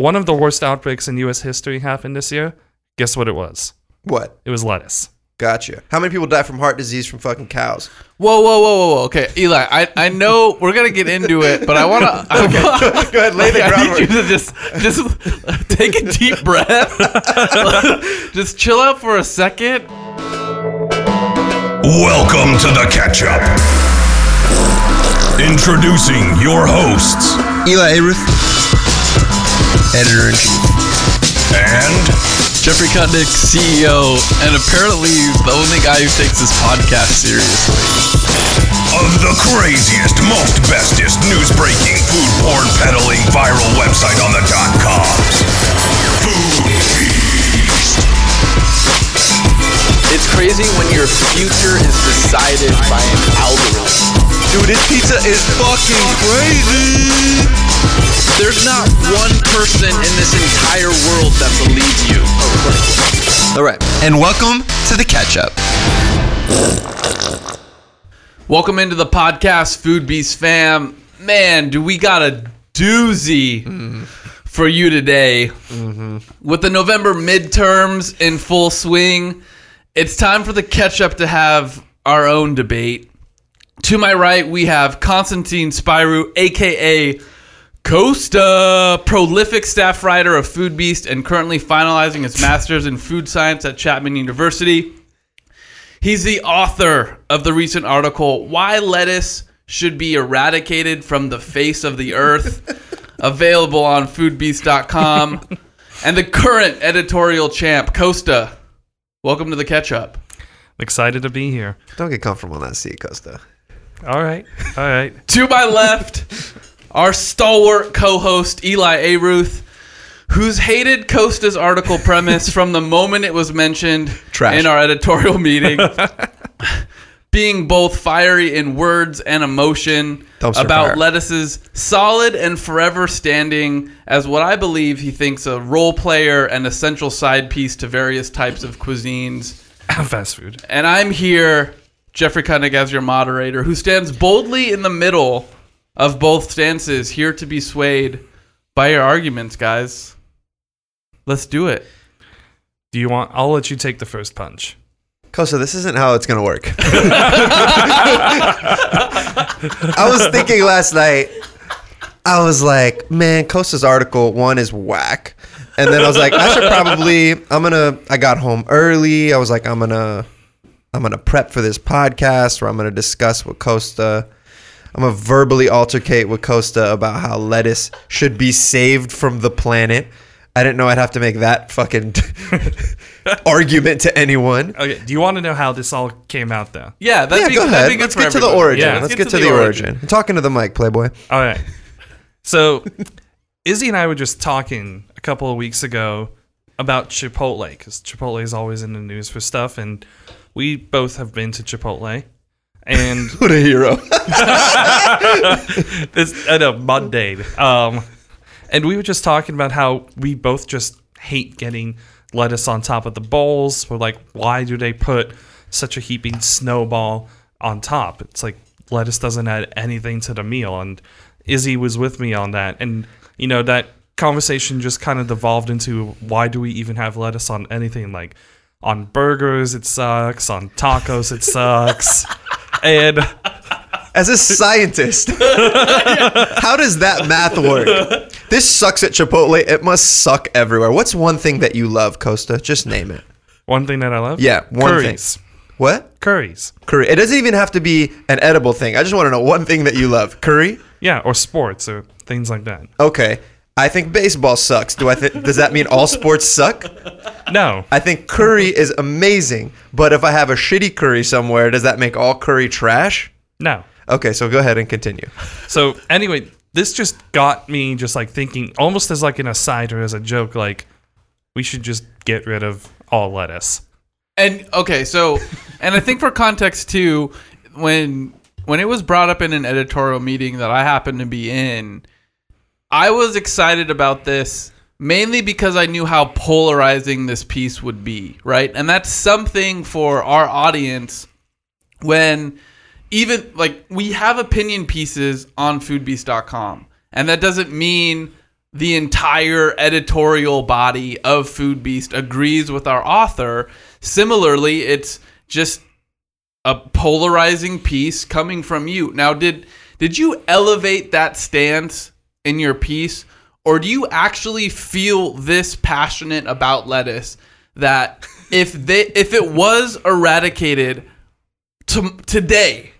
one of the worst outbreaks in U.S. history happened this year. Guess what it was? What? It was lettuce. Gotcha. How many people die from heart disease from fucking cows? Whoa, whoa, whoa, whoa, whoa. Okay, Eli, I, I know we're gonna get into it, but I wanna. Okay. Go ahead, lay the I need you to just just take a deep breath. just chill out for a second. Welcome to the catch up. Introducing your hosts Eli Ayrouth, editor in chief. and Jeffrey Kutnick, CEO, and apparently the only guy who takes this podcast seriously. of the craziest, most bestest news breaking food porn peddling viral website on the dot coms. Foodbeast. It's crazy when your future is decided by an algorithm. Dude, this pizza is fucking crazy. There's not one person in this entire world that believes you. All right. And welcome to the catch up. Welcome into the podcast, Foodbeast fam. Man, do we got a doozy for you today. With the November midterms in full swing, it's time for the catch up to have our own debate. To my right, we have Constantine Spyrou, aka Costa, prolific staff writer of Foodbeast and currently finalizing his master's in food science at Chapman University. He's the author of the recent article, Why Lettuce Should Be Eradicated from the Face of the Earth, available on foodbeast.com, and the current editorial champ, Costa. Welcome to the catch up. Excited to be here. Don't get comfortable in that seat, Costa. All right. All right. To my left, our stalwart co host, Eli Ayrouth, who's hated Costa's article premise from the moment it was mentioned Trash. in our editorial meeting. Being both fiery in words and emotion Dumpster about fire. lettuce's solid and forever standing as what I believe he thinks a role player and essential side piece to various types of cuisines. Fast food. And I'm here, Jeffrey Kutnick, as your moderator, who stands boldly in the middle of both stances, here to be swayed by your arguments, guys. Let's do it. Do you want? I'll let you take the first punch. Costa, this isn't how it's gonna work. I was thinking last night. I was like, man, Costa's article one is whack, and then I was like, I should probably. I'm gonna. I got home early. I was like, I'm gonna. I'm gonna prep for this podcast where I'm gonna discuss with Costa. I'm gonna verbally altercate with Costa about how lettuce should be saved from the planet. I didn't know I'd have to make that fucking argument to anyone. Okay. Do you want to know how this all came out, though? Yeah, that'd yeah, be, go that'd ahead. be good Let's for get to the origin. Yeah, let's, get, to, the, origin. I'm talking to the mic, Playboy. All right. So, Izzy and I were just talking a couple of weeks ago about Chipotle because Chipotle is always in the news for stuff, and we both have been to Chipotle. And What a hero. at a Monday. Um, and we were just talking about how we both just hate getting lettuce on top of the bowls. We're like, why do they put such a heaping snowball on top? It's like lettuce doesn't add anything to the meal. And Izzy was with me on that. And, you know, that conversation just kind of devolved into why do we even have lettuce on anything? Like on burgers, it sucks. On tacos, it sucks. and As a scientist, how does that math work? This sucks at Chipotle. It must suck everywhere. What's one thing that you love, Costa? Just name it. one thing that I love? Yeah, one curries. thing. What? Curries. Curry. It doesn't even have to be an edible thing. I just want to know one thing that you love. Curry? Yeah, or sports or things like that. Okay. I think baseball sucks. Do I think does that mean all sports suck? No. I think curry is amazing, but if I have a shitty curry somewhere, does that make all curry trash? No. Okay, so go ahead and continue. So anyway, this just got me just like thinking almost as like an aside or as a joke, like we should just get rid of all lettuce. And okay, so and I think for context too, when when it was brought up in an editorial meeting that I happened to be in, I was excited about this mainly because I knew how polarizing this piece would be, right? And that's something for our audience when even like we have opinion pieces on foodbeast.com. And that doesn't mean the entire editorial body of Foodbeast agrees with our author. Similarly, it's just a polarizing piece coming from you. Now, did did you elevate that stance in your piece, or do you actually feel this passionate about lettuce that if they if it was eradicated to, today,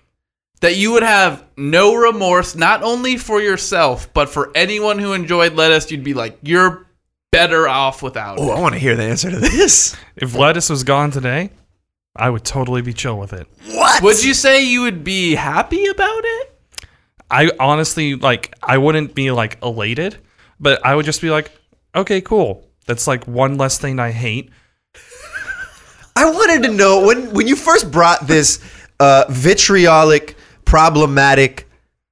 that you would have no remorse, not only for yourself, but for anyone who enjoyed lettuce, you'd be like, you're better off without oh, it. Oh, it. I want to hear the answer to this. If lettuce was gone today, I would totally be chill with it. What? Would you say you would be happy about it? I honestly like I wouldn't be like elated, but I would just be like, okay, cool. That's like one less thing I hate. I wanted to know when when you first brought this uh, vitriolic, problematic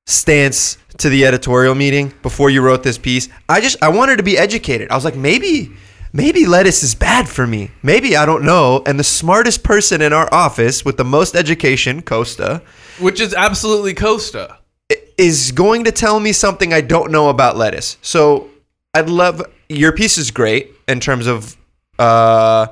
stance to the editorial meeting before you wrote this piece. I just I wanted to be educated. I was like, maybe maybe lettuce is bad for me. Maybe I don't know. And the smartest person in our office with the most education, Costa, Which is absolutely Costa. Is going to tell me something I don't know about lettuce. So I'd love your piece is great in terms of uh,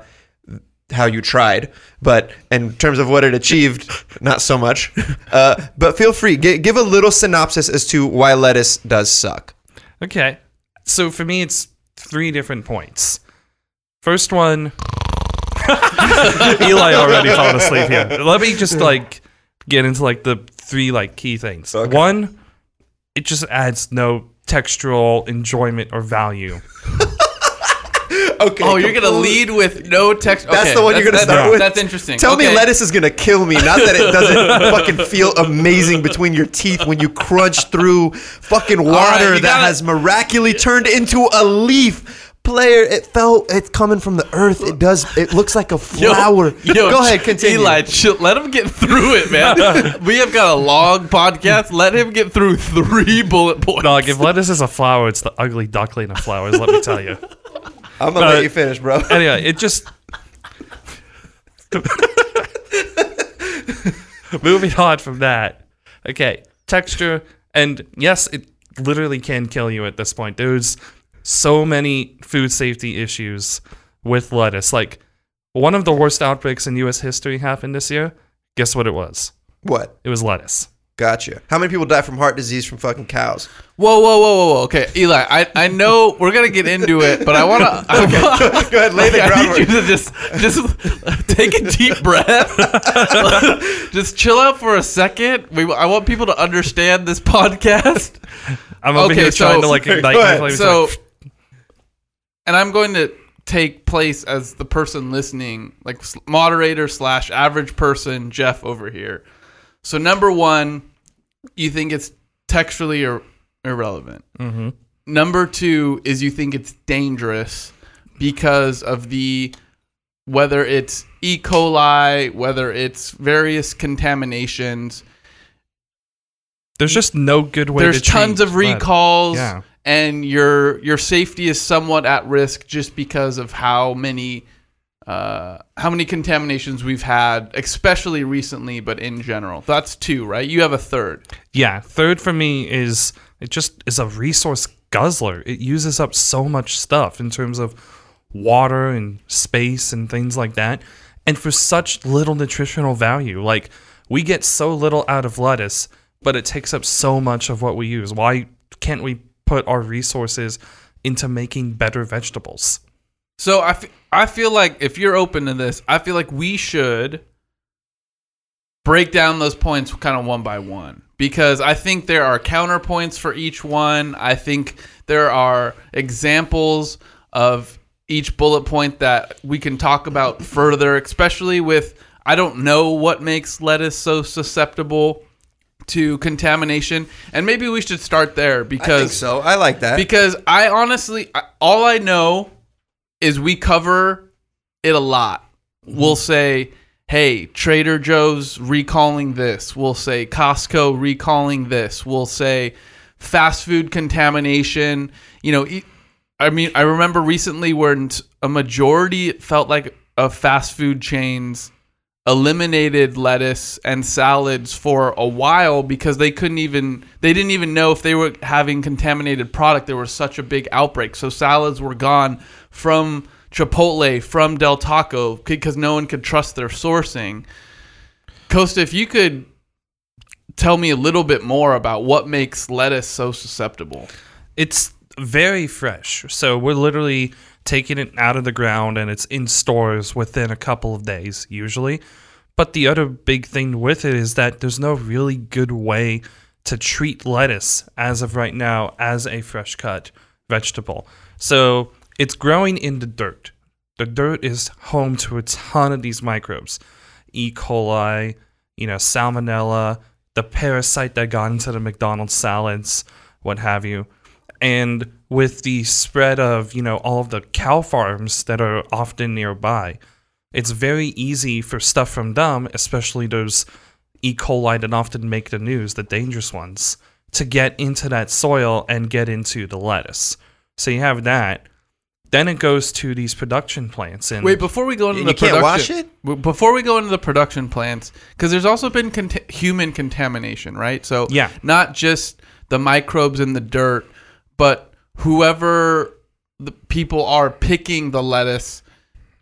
how you tried, but in terms of what it achieved, not so much. Uh, but feel free, G- give a little synopsis as to why lettuce does suck. Okay. So for me, it's three different points. First one, Eli already fallen asleep here. Let me just like get into like the three like key things. Okay. One, it just adds no textural enjoyment or value. Okay. Oh, you're gonna lead with no text. That's the one you're gonna that's- start that's- with. That's interesting. Tell me lettuce is gonna kill me, not that it doesn't fucking feel amazing between your teeth when you crunch through fucking water right, that gotta- has miraculously turned into a leaf. Player, it felt It's coming from the earth. It does. It looks like a Yo, flower. yo, Go ahead, continue. Eli, chill, let him get through it, man. we have got a long podcast. Let him get through three bullet points. Dog, if lettuce is a flower, it's the ugly duckling of flowers. Let me tell you. I'm gonna Uh, let you finish, bro. Anyway, it just. Moving on from that. Okay, texture. And yes, it literally can kill you at this point. There's so many food safety issues with lettuce. Like, one of the worst outbreaks in US history happened this year. Guess what it was? What? It was lettuce. Gotcha. How many people die from heart disease from fucking cows? Whoa, whoa, whoa, whoa, whoa. Okay, Eli, I, I know we're gonna get into it, but I wanna. I, Go ahead, lay the groundwork. I need you to just just take a deep breath. just chill out for a second. We, I want people to understand this podcast. I'm over Okay, here trying so- to like ignite Go ahead. So, like, and I'm going to take place as the person listening, like moderator slash average person, Jeff over here. So number one, you think it's textually ir- irrelevant. mhm. Number two is you think it's dangerous because of the whether it's E. coli, whether it's various contaminations. There's just no good way to do it. There's to tons treat of recalls, Yeah. And your your safety is somewhat at risk just because of how many uh, how many contaminations we've had, especially recently, but in general. That's two, right? You have a third. Yeah, third for me is it just is a resource guzzler. It uses up so much stuff in terms of water and space and things like that. And for such little nutritional value. Like we get so little out of lettuce, but it takes up so much of what we use. Why can't we put our resources into making better vegetables? So I, f- I feel like if you're open to this, I feel like we should break down those points kind of one by one because I think there are counterpoints for each one. I think there are examples of each bullet point that we can talk about further, especially with I don't know what makes lettuce so susceptible to contamination. And maybe we should start there I because think so. I like that. because I honestly, I- all I know is we cover it a lot. Mm-hmm. We'll say, hey, Trader Joe's recalling this. We'll say Costco recalling this. We'll say fast food contamination. You know, I mean, I remember recently when a majority it felt like of fast food chains eliminated lettuce and salads for a while because they couldn't even they didn't even know if they were having contaminated product there was such a big outbreak. So salads were gone from Chipotle from Del Taco because no one could trust their sourcing. Costa if you could tell me a little bit more about what makes lettuce so susceptible. It's very fresh. So we're literally taking it out of the ground and it's in stores within a couple of days, usually. But the other big thing with it is that there's no really good way to treat lettuce as of right now as a fresh cut vegetable. So it's growing in the dirt. The dirt is home to a ton of these microbes E. coli, you know, salmonella, the parasite that got into the McDonald's salads, what have you. And with the spread of, you know, all of the cow farms that are often nearby, it's very easy for stuff from them, especially those E. coli that often make the news, the dangerous ones, to get into that soil and get into the lettuce. So you have that. Then it goes to these production plants and Wait, before we go into And the you can't production, wash it? Before we go into the production plants, because there's also been cont- human contamination, right? So Yeah. not just the microbes in the dirt, but whoever the people are picking the lettuce,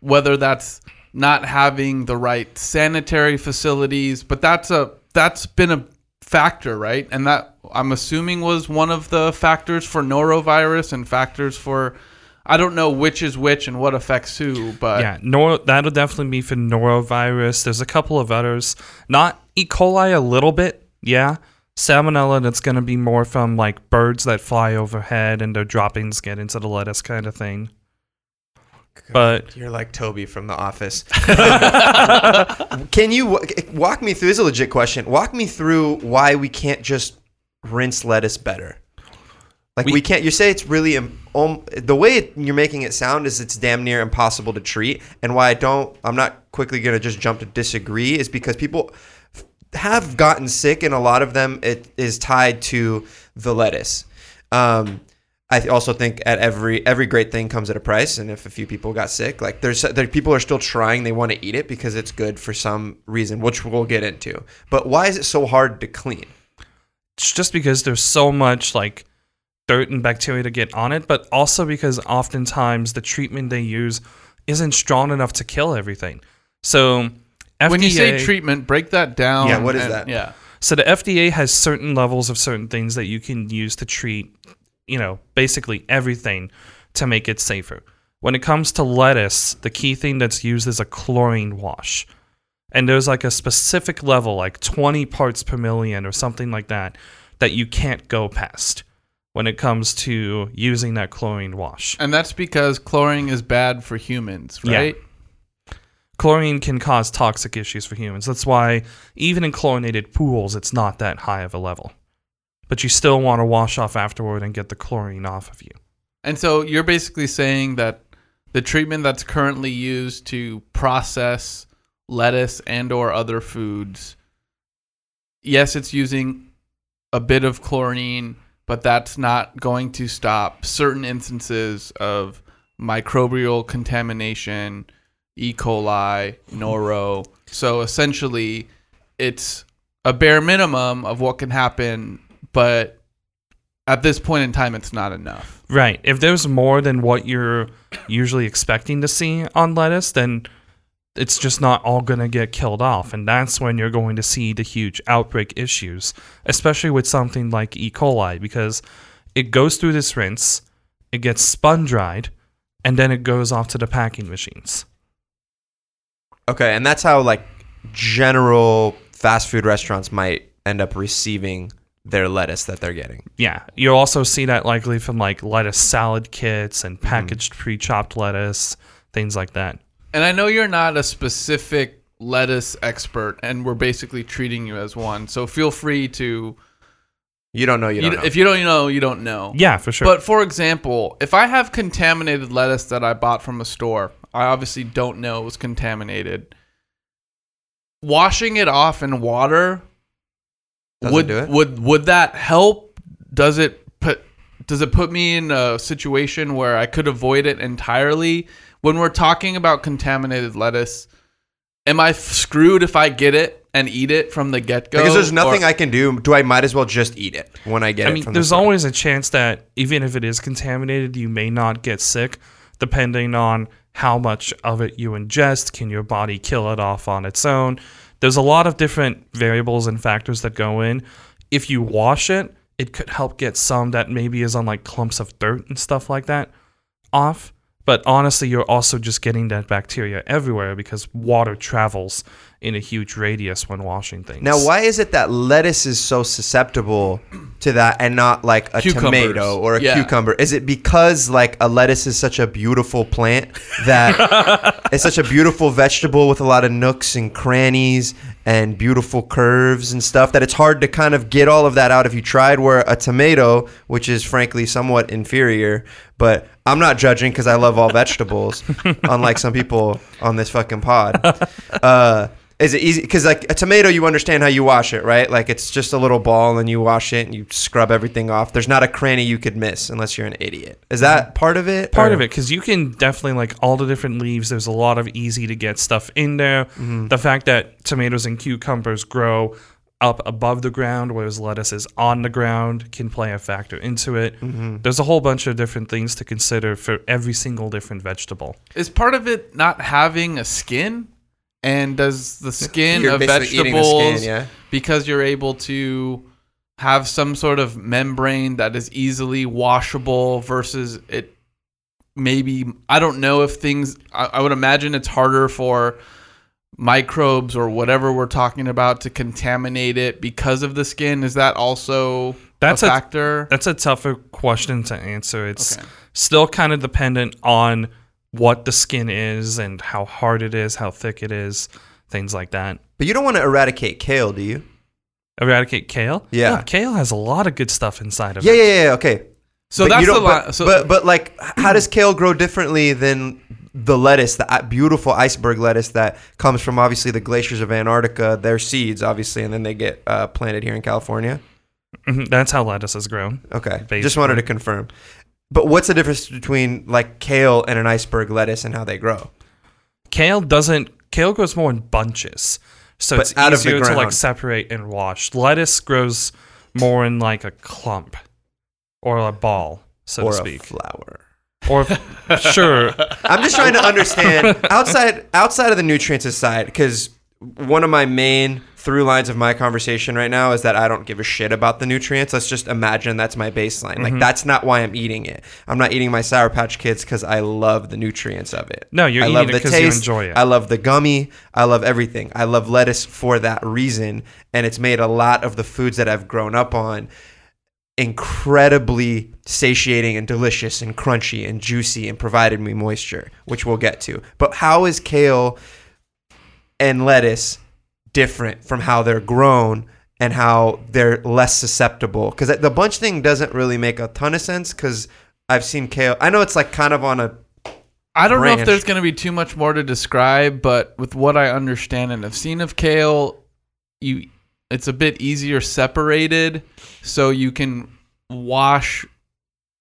whether that's not having the right sanitary facilities, but that's a that's been a factor, right? And that I'm assuming was one of the factors for norovirus and factors for I don't know which is which and what affects who, but Yeah, nor that'll definitely be for norovirus. There's a couple of others. Not E. coli a little bit, yeah. Salmonella that's gonna be more from like birds that fly overhead and their droppings get into the lettuce kind of thing. But You're like Toby from The Office. Can you wa- walk me through? This is a legit question. Walk me through why we can't just rinse lettuce better. Like we, We- can't. You say it's really um, the way it, you're making it sound is it's damn near impossible to treat. And why I don't, I'm not quickly gonna just jump to disagree is because people have gotten sick, and a lot of them it is tied to the lettuce. Um, I also think at every every great thing comes at a price, and if a few people got sick, like there's there people are still trying, they want to eat it because it's good for some reason, which we'll get into. But why is it so hard to clean? it's just because there's so much like dirt and bacteria to get on it, but also because oftentimes the treatment they use isn't strong enough to kill everything. So FDA, when you say treatment, break that down. Yeah, what is and- that? Yeah. So the FDA has certain levels of certain things that you can use to treat, you know, basically everything to make it safer. When it comes to lettuce, the key thing that's used is a chlorine wash. And there's like a specific level, like 20 parts per million or something like that, that you can't go past when it comes to using that chlorine wash. And that's because chlorine is bad for humans, Yeah. Chlorine can cause toxic issues for humans. That's why even in chlorinated pools, it's not that high of a level. But you still want to wash off afterward and get the chlorine off of you. And so you're basically saying that the treatment that's currently used to process lettuce and or other foods yes, it's using a bit of chlorine, but that's not going to stop certain instances of microbial contamination, E. coli, noro. So essentially, it's a bare minimum of what can happen, but at this point in time, it's not enough. Right. If there's more than what you're usually expecting to see on lettuce, then it's just not all going to get killed off. And that's when you're going to see the huge outbreak issues, especially with something like E. coli, because it goes through this rinse, it gets spun dried, and then it goes off to the packing machines. Okay, and that's how like general fast food restaurants might end up receiving their lettuce that they're getting. Yeah, you'll also see that likely from like lettuce salad kits and mm-hmm. packaged pre-chopped lettuce, things like that. And I know you're not a specific lettuce expert, and we're basically treating you as one. So feel free to. You don't know. You You don't d- know. If you don't know, you don't know. Yeah, for sure. But for example, if I have contaminated lettuce that I bought from a store, I obviously don't know it was contaminated. Washing it off in water Doesn't would do it? would would that help? Does it put does it put me in a situation where I could avoid it entirely? When we're talking about contaminated lettuce, am I screwed if I get it and eat it from the get go? Because there's nothing I can do. Do I might as well just eat it when I get it? I it mean, from there's the store? always a chance that even if it is contaminated, you may not get sick, depending on how much of it you ingest. Can your body kill it off on its own? There's a lot of different variables and factors that go in. If you wash it, it could help get some that maybe is on like clumps of dirt and stuff like that off. But honestly, you're also just getting that bacteria everywhere because water travels in a huge radius when washing things. Now, why is it that lettuce is so susceptible to that and not like a Cucumbers. tomato or a Yeah. cucumber? Is it because like a lettuce is such a beautiful plant that it's such a beautiful vegetable with a lot of nooks and crannies and beautiful curves and stuff that it's hard to kind of get all of that out if you tried where a tomato, which is frankly somewhat inferior, but I'm not judging because I love all vegetables, unlike some people on this fucking pod. Uh, is it easy? Because like a tomato, you understand how you wash it, right? Like it's just a little ball, and you wash it and you scrub everything off. There's not a cranny you could miss unless you're an idiot. Is that part of it? part or- of it because you can definitely like all the different leaves there's a lot of easy to get stuff in there Mm-hmm. the fact that tomatoes and cucumbers grow up above the ground whereas lettuce is on the ground can play a factor into it Mm-hmm. there's a whole bunch of different things to consider for every single different vegetable Is part of it not having a skin? And does the skin You're of basically eating the vegetables, skin, yeah. because you're able to have some sort of membrane that is easily washable versus it maybe, I don't know if things, I, I would imagine it's harder for microbes or whatever we're talking about to contaminate it because of the skin. Is that also That's a a- factor? that's a tougher question to answer it's Okay. still kind of dependent on what the skin is and how hard it is how thick it is things like that But you don't want to eradicate kale, do you? eradicate kale Yeah. kale has a lot of good stuff inside of Yeah, it yeah, yeah. Yeah. Okay. so But that's you lot. but, So, but but like, how does kale grow differently than the lettuce, the uh, beautiful iceberg lettuce that comes from obviously the glaciers of Antarctica? Their seeds, obviously, and then they get uh, planted here in California. Mhm, That's how lettuce is grown. Okay, Basically. just wanted to confirm. But what's the difference between like kale and an iceberg lettuce and how they grow? Kale doesn't. Kale grows more in bunches, so But it's out of the easier to like ground. separate and wash. Lettuce grows more in like a clump or a ball, so or to a speak. flower. Or sure, I'm just trying to understand outside outside of the nutrients aside, because one of my main through lines of my conversation right now is that I don't give a shit about the nutrients. Let's just imagine that's my baseline. Mm-hmm. Like that's not why I'm eating it. I'm not eating my Sour Patch Kids because I love the nutrients of it. No, you're I eating love it the 'cause you enjoy it. I love the gummy. I love everything. I love lettuce for that reason, and it's made a lot of the foods that I've grown up on incredibly satiating and delicious and crunchy and juicy and provided me moisture, which we'll get to. But how is kale and lettuce different from how they're grown and how they're less susceptible? Because the bunch thing doesn't really make a ton of sense because I've seen kale. I know it's like kind of on a I don't know if there's going to be too much more to describe, but with what I understand and have seen of kale, you it's a bit easier separated, so you can wash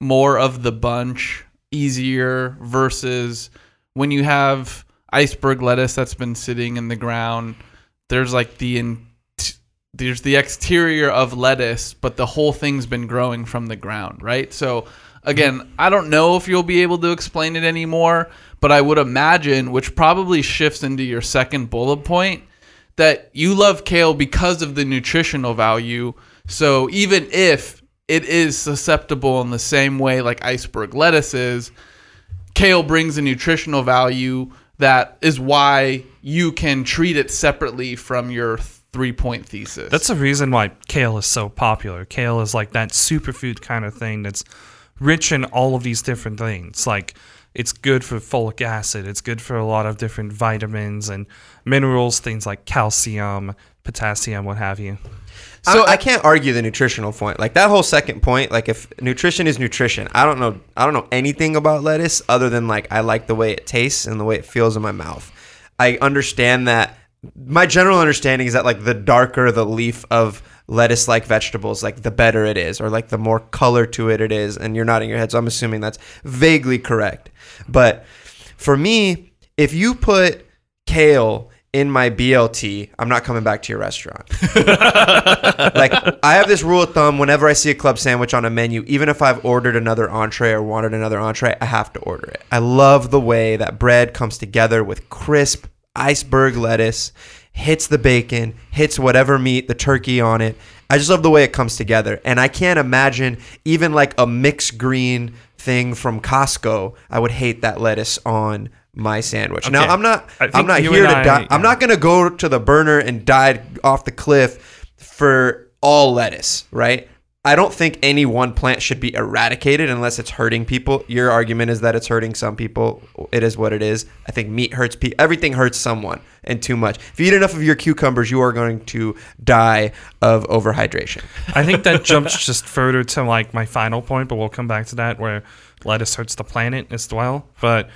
more of the bunch easier versus when you have iceberg lettuce that's been sitting in the ground. There's like the in, there's the exterior of lettuce, but the whole thing's been growing from the ground, right? So again, mm-hmm. I don't know if you'll be able to explain it anymore, but I would imagine, which probably shifts into your second bullet point, that you love kale because of the nutritional value. So even if it is susceptible in the same way like iceberg lettuce is, kale brings a nutritional value that is why you can treat it separately from your three point thesis. that's the reason why kale is so popular. Kale is like that superfood kind of thing that's rich in all of these different things. Like it's good for folic acid. It's good for a lot of different vitamins and minerals, things like calcium, potassium, what have you. So I, I can't argue the nutritional point. Like that whole second point, like if nutrition is nutrition, I don't know I don't know anything about lettuce other than like I like the way it tastes and the way it feels in my mouth. I understand that my general understanding is that like the darker the leaf of lettuce like vegetables, like the better it is, or like the more color to it it is, and you're nodding your head. So I'm assuming that's vaguely correct. But for me, if you put kale in my BLT, I'm not coming back to your restaurant. like I have this rule of thumb: whenever I see a club sandwich on a menu, even if I've ordered another entree or wanted another entree, I have to order it. I love the way that bread comes together with crisp iceberg lettuce, hits the bacon, hits whatever meat, the turkey on it. I just love the way it comes together, and I can't imagine even like a mixed green thing from Costco. I would hate that lettuce on my sandwich. Now I'm not. I'm not here to I- die. I'm not gonna go to the burner and die off the cliff for all lettuce, right? I don't think any one plant should be eradicated unless it's hurting people. Your argument is that it's hurting some people. It is what it is. I think meat hurts people. Everything hurts someone, and too much. If you eat enough of your cucumbers, you are going to die of overhydration. I think that jumps just further to like my final point, but we'll come back to that where lettuce hurts the planet as well. But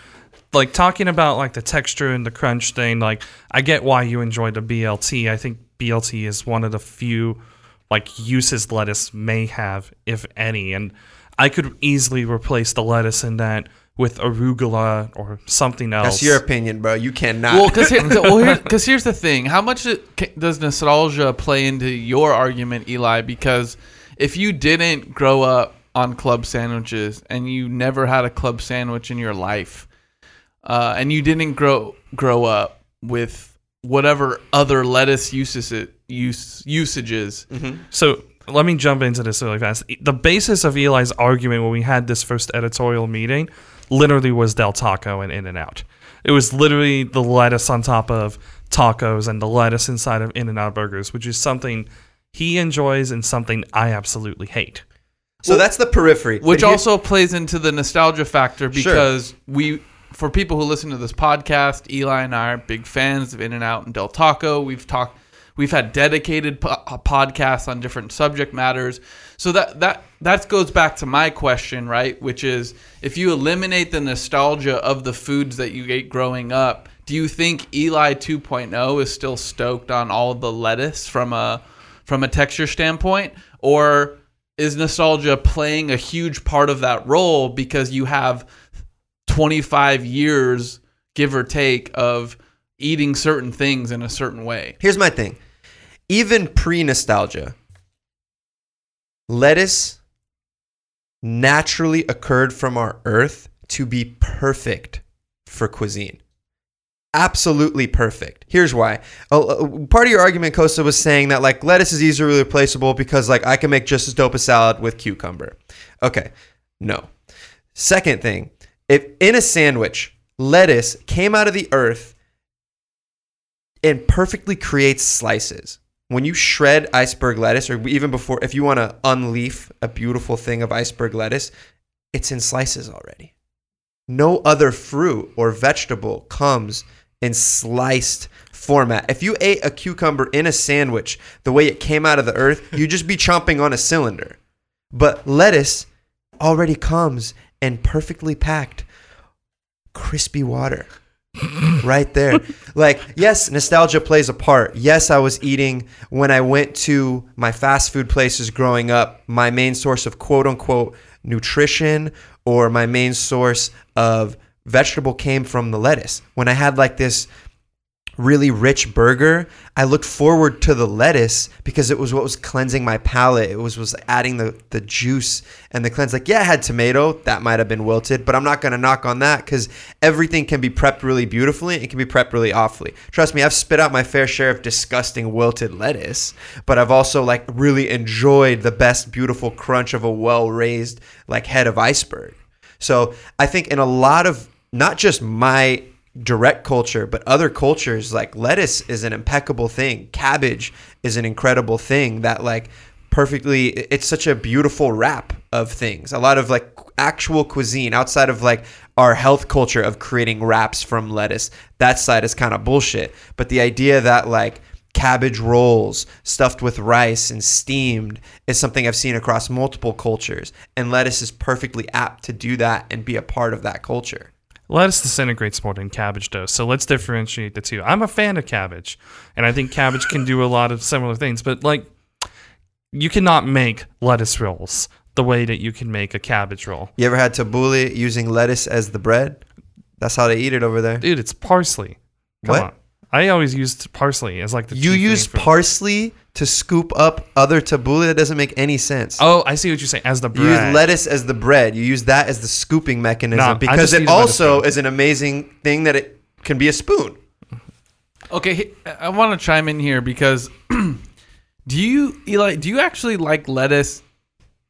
like talking about like the texture and the crunch thing, like I get why you enjoy the BLT. I think BLT is one of the few like uses lettuce may have, if any. And I could easily replace the lettuce in that with arugula or something else. That's your opinion, bro. You cannot. Well, because here, well, here, 'cause here's the thing: how much does nostalgia play into your argument, Eli? Because if you didn't grow up on club sandwiches and you never had a club sandwich in your life, uh, and you didn't grow grow up with whatever other lettuce uses it use usages, So let me jump into this really fast. The basis of Eli's argument when we had this first editorial meeting literally was Del Taco and In and Out. It was literally the lettuce on top of tacos and the lettuce inside of In and Out burgers, which is something he enjoys and something I absolutely hate. so that's the periphery. which also plays into the nostalgia factor Sure. because we for people who listen to this podcast eli and i are big fans of in and out and del taco. We've talked we've had dedicated po- uh, podcasts on different subject matters. So that that that goes back to my question right? Which is if you eliminate the nostalgia of the foods that you ate growing up do you think eli 2.0 is still stoked on all the lettuce from a from a texture standpoint? Or is nostalgia playing a huge part of that role because you have 25 years give or take of eating certain things in a certain way Here's my thing. Even pre nostalgia, lettuce naturally occurred from our earth to be perfect for cuisine. Absolutely perfect. Here's why. Part of your argument, Costa, was saying that like lettuce is easily replaceable because like I can make just as dope a salad with cucumber. Okay, no. Second thing, if in a sandwich, lettuce came out of the earth and perfectly creates slices. When you shred iceberg lettuce, or even before, if you want to unleaf a beautiful thing of iceberg lettuce, it's in slices already. No other fruit or vegetable comes in sliced format. If you ate a cucumber in a sandwich the way it came out of the earth, you'd just be chomping on a cylinder. But lettuce already comes in perfectly packed, crispy water right there. like, yes, nostalgia plays a part. Yes, I was eating when I went to my fast food places growing up, my main source of quote unquote nutrition or my main source of vegetable came from the lettuce. When I had like this really rich burger, I looked forward to the lettuce because it was what was cleansing my palate. It was was adding the the juice and the cleanse. Like, yeah, I had tomato that might have been wilted, but I'm not gonna knock on that because everything can be prepped really beautifully. It can be prepped really awfully. Trust me, I've spit out my fair share of disgusting wilted lettuce, but I've also like really enjoyed the best beautiful crunch of a well raised like head of iceberg. So I think in a lot of not just my direct culture, but other cultures, like lettuce is an impeccable thing. Cabbage is an incredible thing that like perfectly it's such a beautiful wrap of things. A lot of like actual cuisine outside of like our health culture of creating wraps from lettuce. That side is kind of bullshit. But the idea that like cabbage rolls stuffed with rice and steamed is something I've seen across multiple cultures. And lettuce is perfectly apt to do that and be a part of that culture. Lettuce disintegrates more than cabbage does. So let's differentiate the two. I'm a fan of cabbage, and I think cabbage can do a lot of similar things, but like you cannot make lettuce rolls the way that you can make a cabbage roll. You ever had tabbouleh using lettuce as the bread? That's how they eat it over there. Dude, it's parsley. Come What? on. I always used parsley as like the You chief use thing for- parsley to scoop up other tabbouleh. That doesn't make any sense. Oh, I see what you're saying. As the bread, You use lettuce as the bread. You use that as the scooping mechanism No, I because just it it by the also spoon. is an amazing thing that it can be a spoon. Okay, he- I want to chime in here because do you Eli? Do you actually like lettuce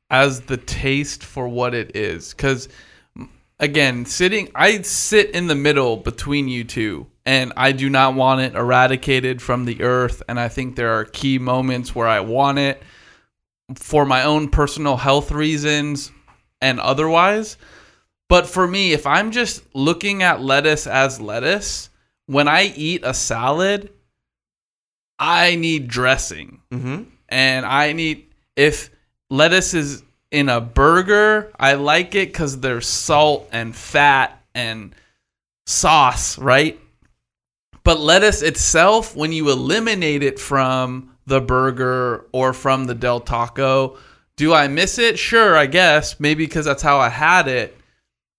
as the taste for what it is? Because again, sitting, I sit in the middle between you two, and I do not want it eradicated from the earth. And I think there are key moments where I want it for my own personal health reasons and otherwise. But for me, if I'm just looking at lettuce as lettuce, when I eat a salad, I need dressing. Mm-hmm. And I need, if lettuce is in a burger, I like it because there's salt and fat and sauce, right? But lettuce itself, when you eliminate it from the burger or from the Del Taco, do I miss it? Sure, I guess. Maybe because that's how I had it.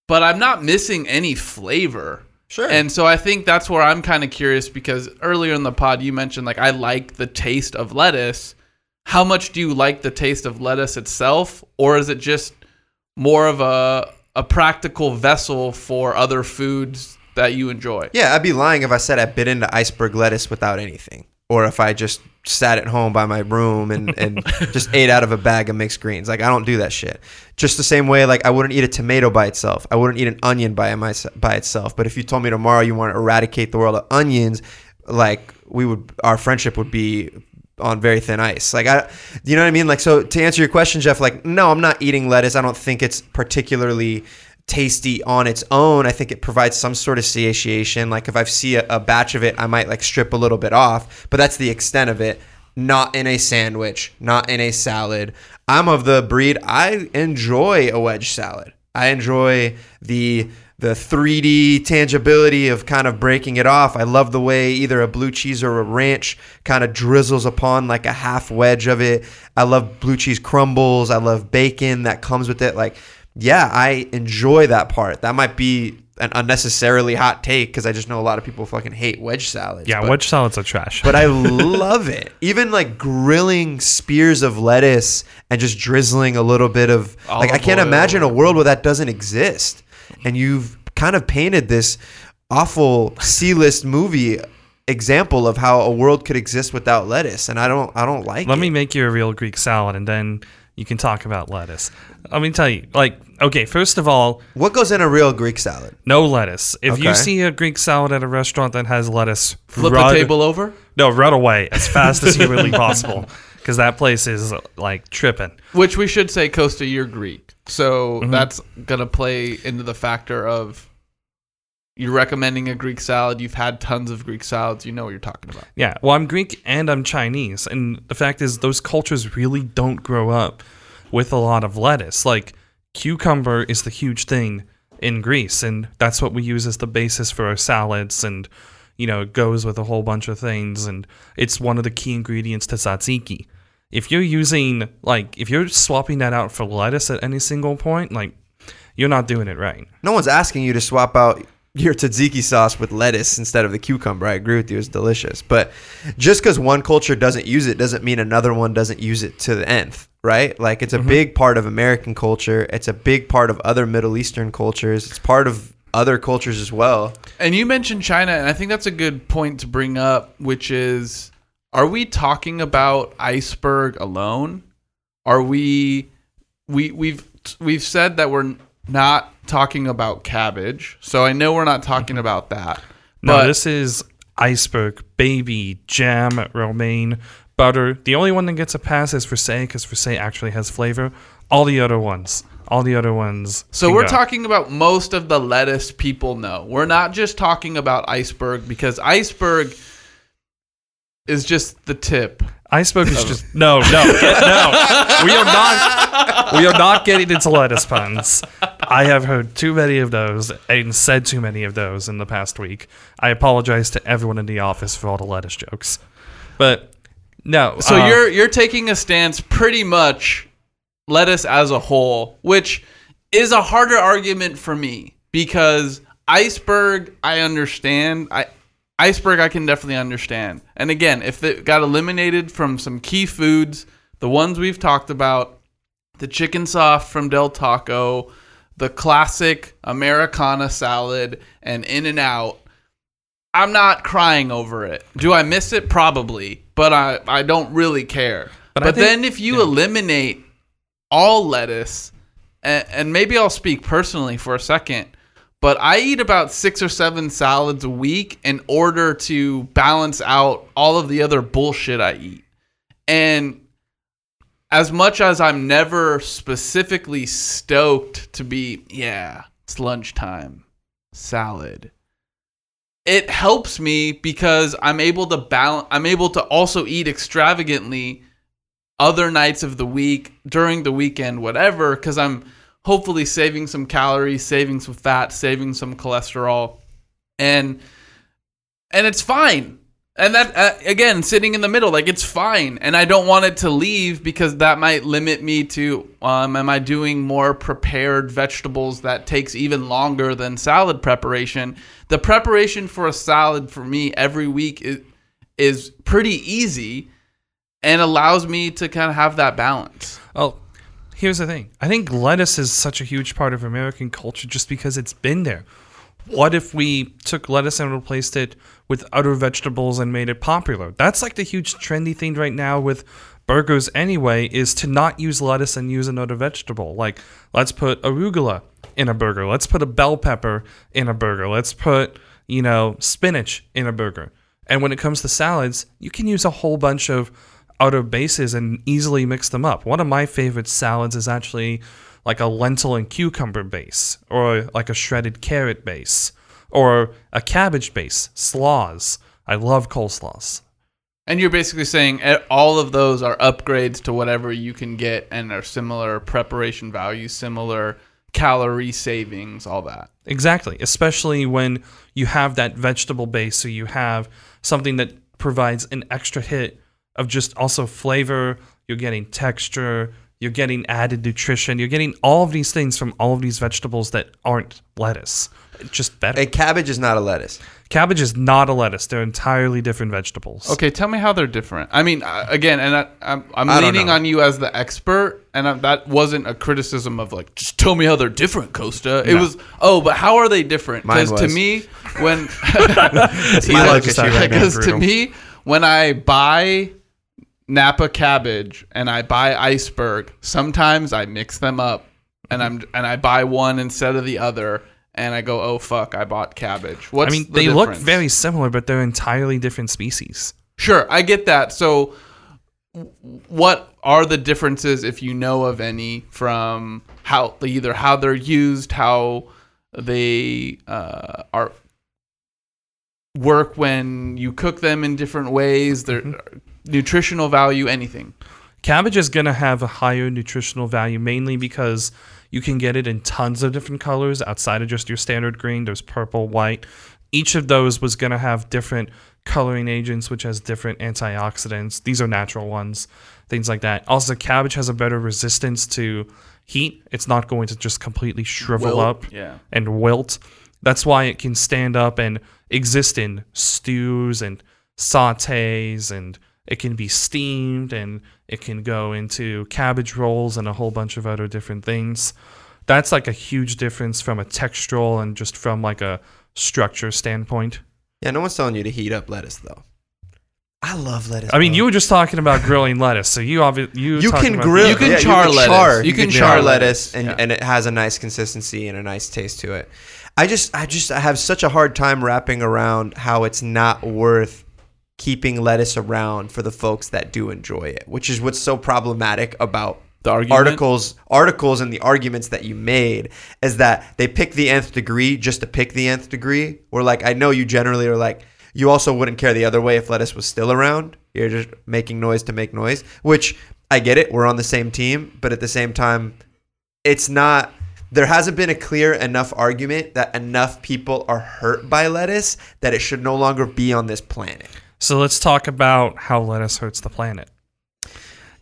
But I'm not missing any flavor. Sure. And so I think that's where I'm kind of curious because earlier in the pod you mentioned like I like the taste of lettuce. How much do you like the taste of lettuce itself or is it just more of a a practical vessel for other foods that you enjoy? Yeah, I'd be lying if I said I bit into iceberg lettuce without anything. Or if I just sat at home by my room and, and just ate out of a bag of mixed greens. Like, I don't do that shit. Just the same way, like, I wouldn't eat a tomato by itself. I wouldn't eat an onion by, my, by itself. But if you told me tomorrow you want to eradicate the world of onions, like, we would, our friendship would be on very thin ice. Like, I, you know what I mean? Like, so to answer your question, Jeff, like, no, I'm not eating lettuce. I don't think it's particularly tasty on its own. I think it provides some sort of satiation. Like if I see a, a batch of it, I might like strip a little bit off, but that's the extent of it. Not in a sandwich, not in a salad. I'm of the breed I enjoy a wedge salad. I enjoy the the 3D tangibility of kind of breaking it off. I love the way either a blue cheese or a ranch kind of drizzles upon like a half wedge of it. I love blue cheese crumbles. I love bacon that comes with it. Like yeah, I enjoy that part. That might be an unnecessarily hot take because I just know a lot of people fucking hate wedge salads. yeah, but, wedge salads are trash. but I love it. Even like grilling spears of lettuce and just drizzling a little bit of like I can't oil. imagine a world where that doesn't exist. And you've kind of painted this awful C-list movie example of how a world could exist without lettuce, and I don't I don't like it. Let it. me make you a real Greek salad, and then you can talk about lettuce. Let me tell you, like, okay, first of all, what goes in a real Greek salad? no lettuce. If you see a Greek salad at a restaurant that has lettuce, Flip run- the table over? No, run away as fast as humanly possible, because that place is like tripping. Which we should say, Costa, you're Greek. So Mm-hmm. that's going to play into the factor of you're recommending a Greek salad. You've had tons of Greek salads. You know what you're talking about. Yeah, well, I'm Greek and I'm Chinese, and the fact is, those cultures really don't grow up with a lot of lettuce. Like, cucumber is the huge thing in Greece, and that's what we use as the basis for our salads, and you know, it goes with a whole bunch of things, and it's one of the key ingredients to tzatziki. If you're using, like, if you're swapping that out for lettuce at any single point, like, you're not doing it right. No one's asking you to swap out your tzatziki sauce with lettuce instead of the cucumber. I agree with you; it's delicious. But just because one culture doesn't use it doesn't mean another one doesn't use it to the nth, right? Like it's a mm-hmm. big part of American culture. It's a big part of other Middle Eastern cultures. It's part of other cultures as well. And you mentioned China, and I think that's a good point to bring up, which is are we talking about iceberg alone? Are we we we've we've said that we're not talking about cabbage. So I know we're not talking mm-hmm. about that. No, But this is iceberg, baby, jam, romaine, butter. The only one that gets a pass is Versailles because Versailles actually has flavor. All the other ones, all the other ones. So we're go. talking about most of the lettuce people know. We're not just talking about iceberg because iceberg is just the tip. Iceberg is just no, no, get- no. We are not. We are not getting into lettuce puns. I have heard too many of those and said too many of those in the past week. I apologize to everyone in the office for all the lettuce jokes, but no. So uh, you're you're taking a stance pretty much lettuce as a whole, which is a harder argument for me because iceberg I understand. I iceberg I can definitely understand. And again, if it got eliminated from some key foods, the ones we've talked about, the chicken soft from Del Taco, the classic Americana salad, and In and Out, I'm not crying over it. Do I miss it? Probably, but I, I don't really care. But But, think- then if you eliminate all lettuce, and, and maybe I'll speak personally for a second, but I eat about six or seven salads a week in order to balance out all of the other bullshit I eat. And as much as I'm never specifically stoked to be, yeah, it's lunchtime, salad. It helps me because I'm able to balance. I'm able to also eat extravagantly other nights of the week, during the weekend, whatever, because I'm hopefully saving some calories, saving some fat, saving some cholesterol, and and it's fine. And that uh, again, sitting in the middle, like it's fine, and I don't want it to leave because that might limit me to. Um, am I doing more prepared vegetables that takes even longer than salad preparation? The preparation for a salad for me every week is is pretty easy and allows me to kind of have that balance. Oh, here's the thing. I think lettuce is such a huge part of American culture just because it's been there. What if we took lettuce and replaced it with other vegetables and made it popular? That's like the huge trendy thing right now with burgers anyway is to not use lettuce and use another vegetable. Like let's put arugula in a burger. Let's put a bell pepper in a burger. Let's put, you know, spinach in a burger. And when it comes to salads, you can use a whole bunch of other bases and easily mix them up. One of my favorite salads is actually like a lentil and cucumber base, or like a shredded carrot base, or a cabbage base, slaws. I love coleslaws. And you're basically saying eh, all of those are upgrades to whatever you can get and are similar preparation value, similar calorie savings, all that. Exactly, especially when you have that vegetable base, so you have something that provides an extra hit of just also flavor. You're getting texture. You're getting added nutrition. You're getting all of these things from all of these vegetables that aren't lettuce. It's just better. A cabbage is not a lettuce. Cabbage is not a lettuce. They're entirely different vegetables. Okay, tell me how they're different. I mean, uh, again, and I, I'm, I'm I don't leaning know. on you as the expert, and I, that wasn't a criticism of like, just tell me how they're different, Costa. It was, oh, but how are they different? Mine Because to was. me, when my luck is right now. because to Brutal. me, when I buy Napa cabbage and I buy iceberg, sometimes I mix them up, and I'm and I buy one instead of the other, and I go, oh fuck, I bought cabbage. What's I mean, the they look very similar, but they're entirely different species. Sure, I get that. So, what are the differences, if you know of any, from how either how they're used, how they uh, are work when you cook them in different ways, their nutritional value, anything? Cabbage is going to have a higher nutritional value mainly because you can get it in tons of different colors outside of just your standard green. There's purple, white. Each of those was going to have different coloring agents, which has different antioxidants. These are natural ones, things like that. Also, cabbage has a better resistance to heat. It's not going to just completely shrivel Wilt, up yeah. and wilt. That's why it can stand up and exist in stews and sautés and it can be steamed and it can go into cabbage rolls and a whole bunch of other different things. That's like a huge difference from a textural and just from like a structure standpoint. Yeah, no one's telling you to heat up lettuce though. I love lettuce. I mean, bro. you were just talking about grilling lettuce, so you obviously you you can about- grill. You can yeah, char lettuce. Char. You You can can char char lettuce, lettuce, and, yeah. and it has a nice consistency and a nice taste to it. I just, I just, I have such a hard time wrapping around how it's not worth keeping lettuce around for the folks that do enjoy it, which is what's so problematic about The argument? articles, articles, and the arguments that you made is that they pick the nth degree just to pick the nth degree. Or like, I know you generally are like, you also wouldn't care the other way if lettuce was still around. You're just making noise to make noise, which I get it. We're on the same team, but at the same time, it's not. There hasn't been a clear enough argument that enough people are hurt by lettuce that it should no longer be on this planet. So let's talk about how lettuce hurts the planet.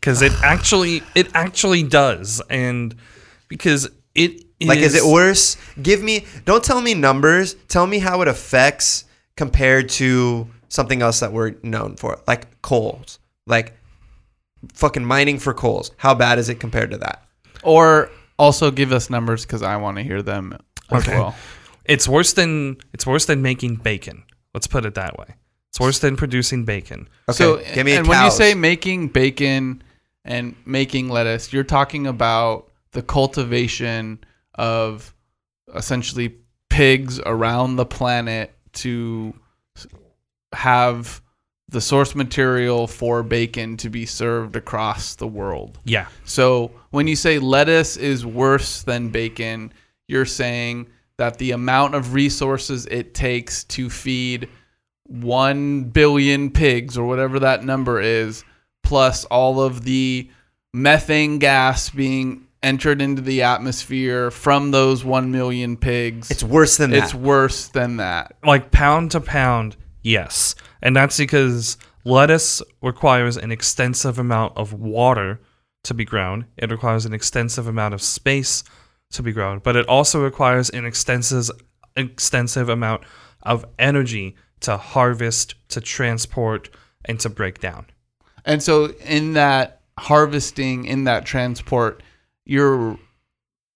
Cuz it actually it actually does and because it Like, is it worse? Give me. Don't tell me numbers. Tell me how it affects compared to something else that we're known for, like coals, like fucking mining for coals. How bad is it compared to that? Or also give us numbers because I want to hear them as Okay. well. It's worse than it's worse than making bacon. Let's put it that way. It's worse than producing bacon. Okay, So, give me a and when you say making bacon and making lettuce, you're talking about the cultivation of essentially pigs around the planet to have the source material for bacon to be served across the world. Yeah. So when you say lettuce is worse than bacon, you're saying that the amount of resources it takes to feed 1 billion pigs or whatever that number is, plus all of the methane gas being entered into the atmosphere from those 1 million pigs, it's worse than that. it's worse than that. Like pound to pound, yes. And that's because lettuce requires an extensive amount of water to be grown. It requires an extensive amount of space to be grown, but it also requires an extensive extensive amount of energy to harvest, to transport, and to break down. And so in that harvesting, in that transport, you're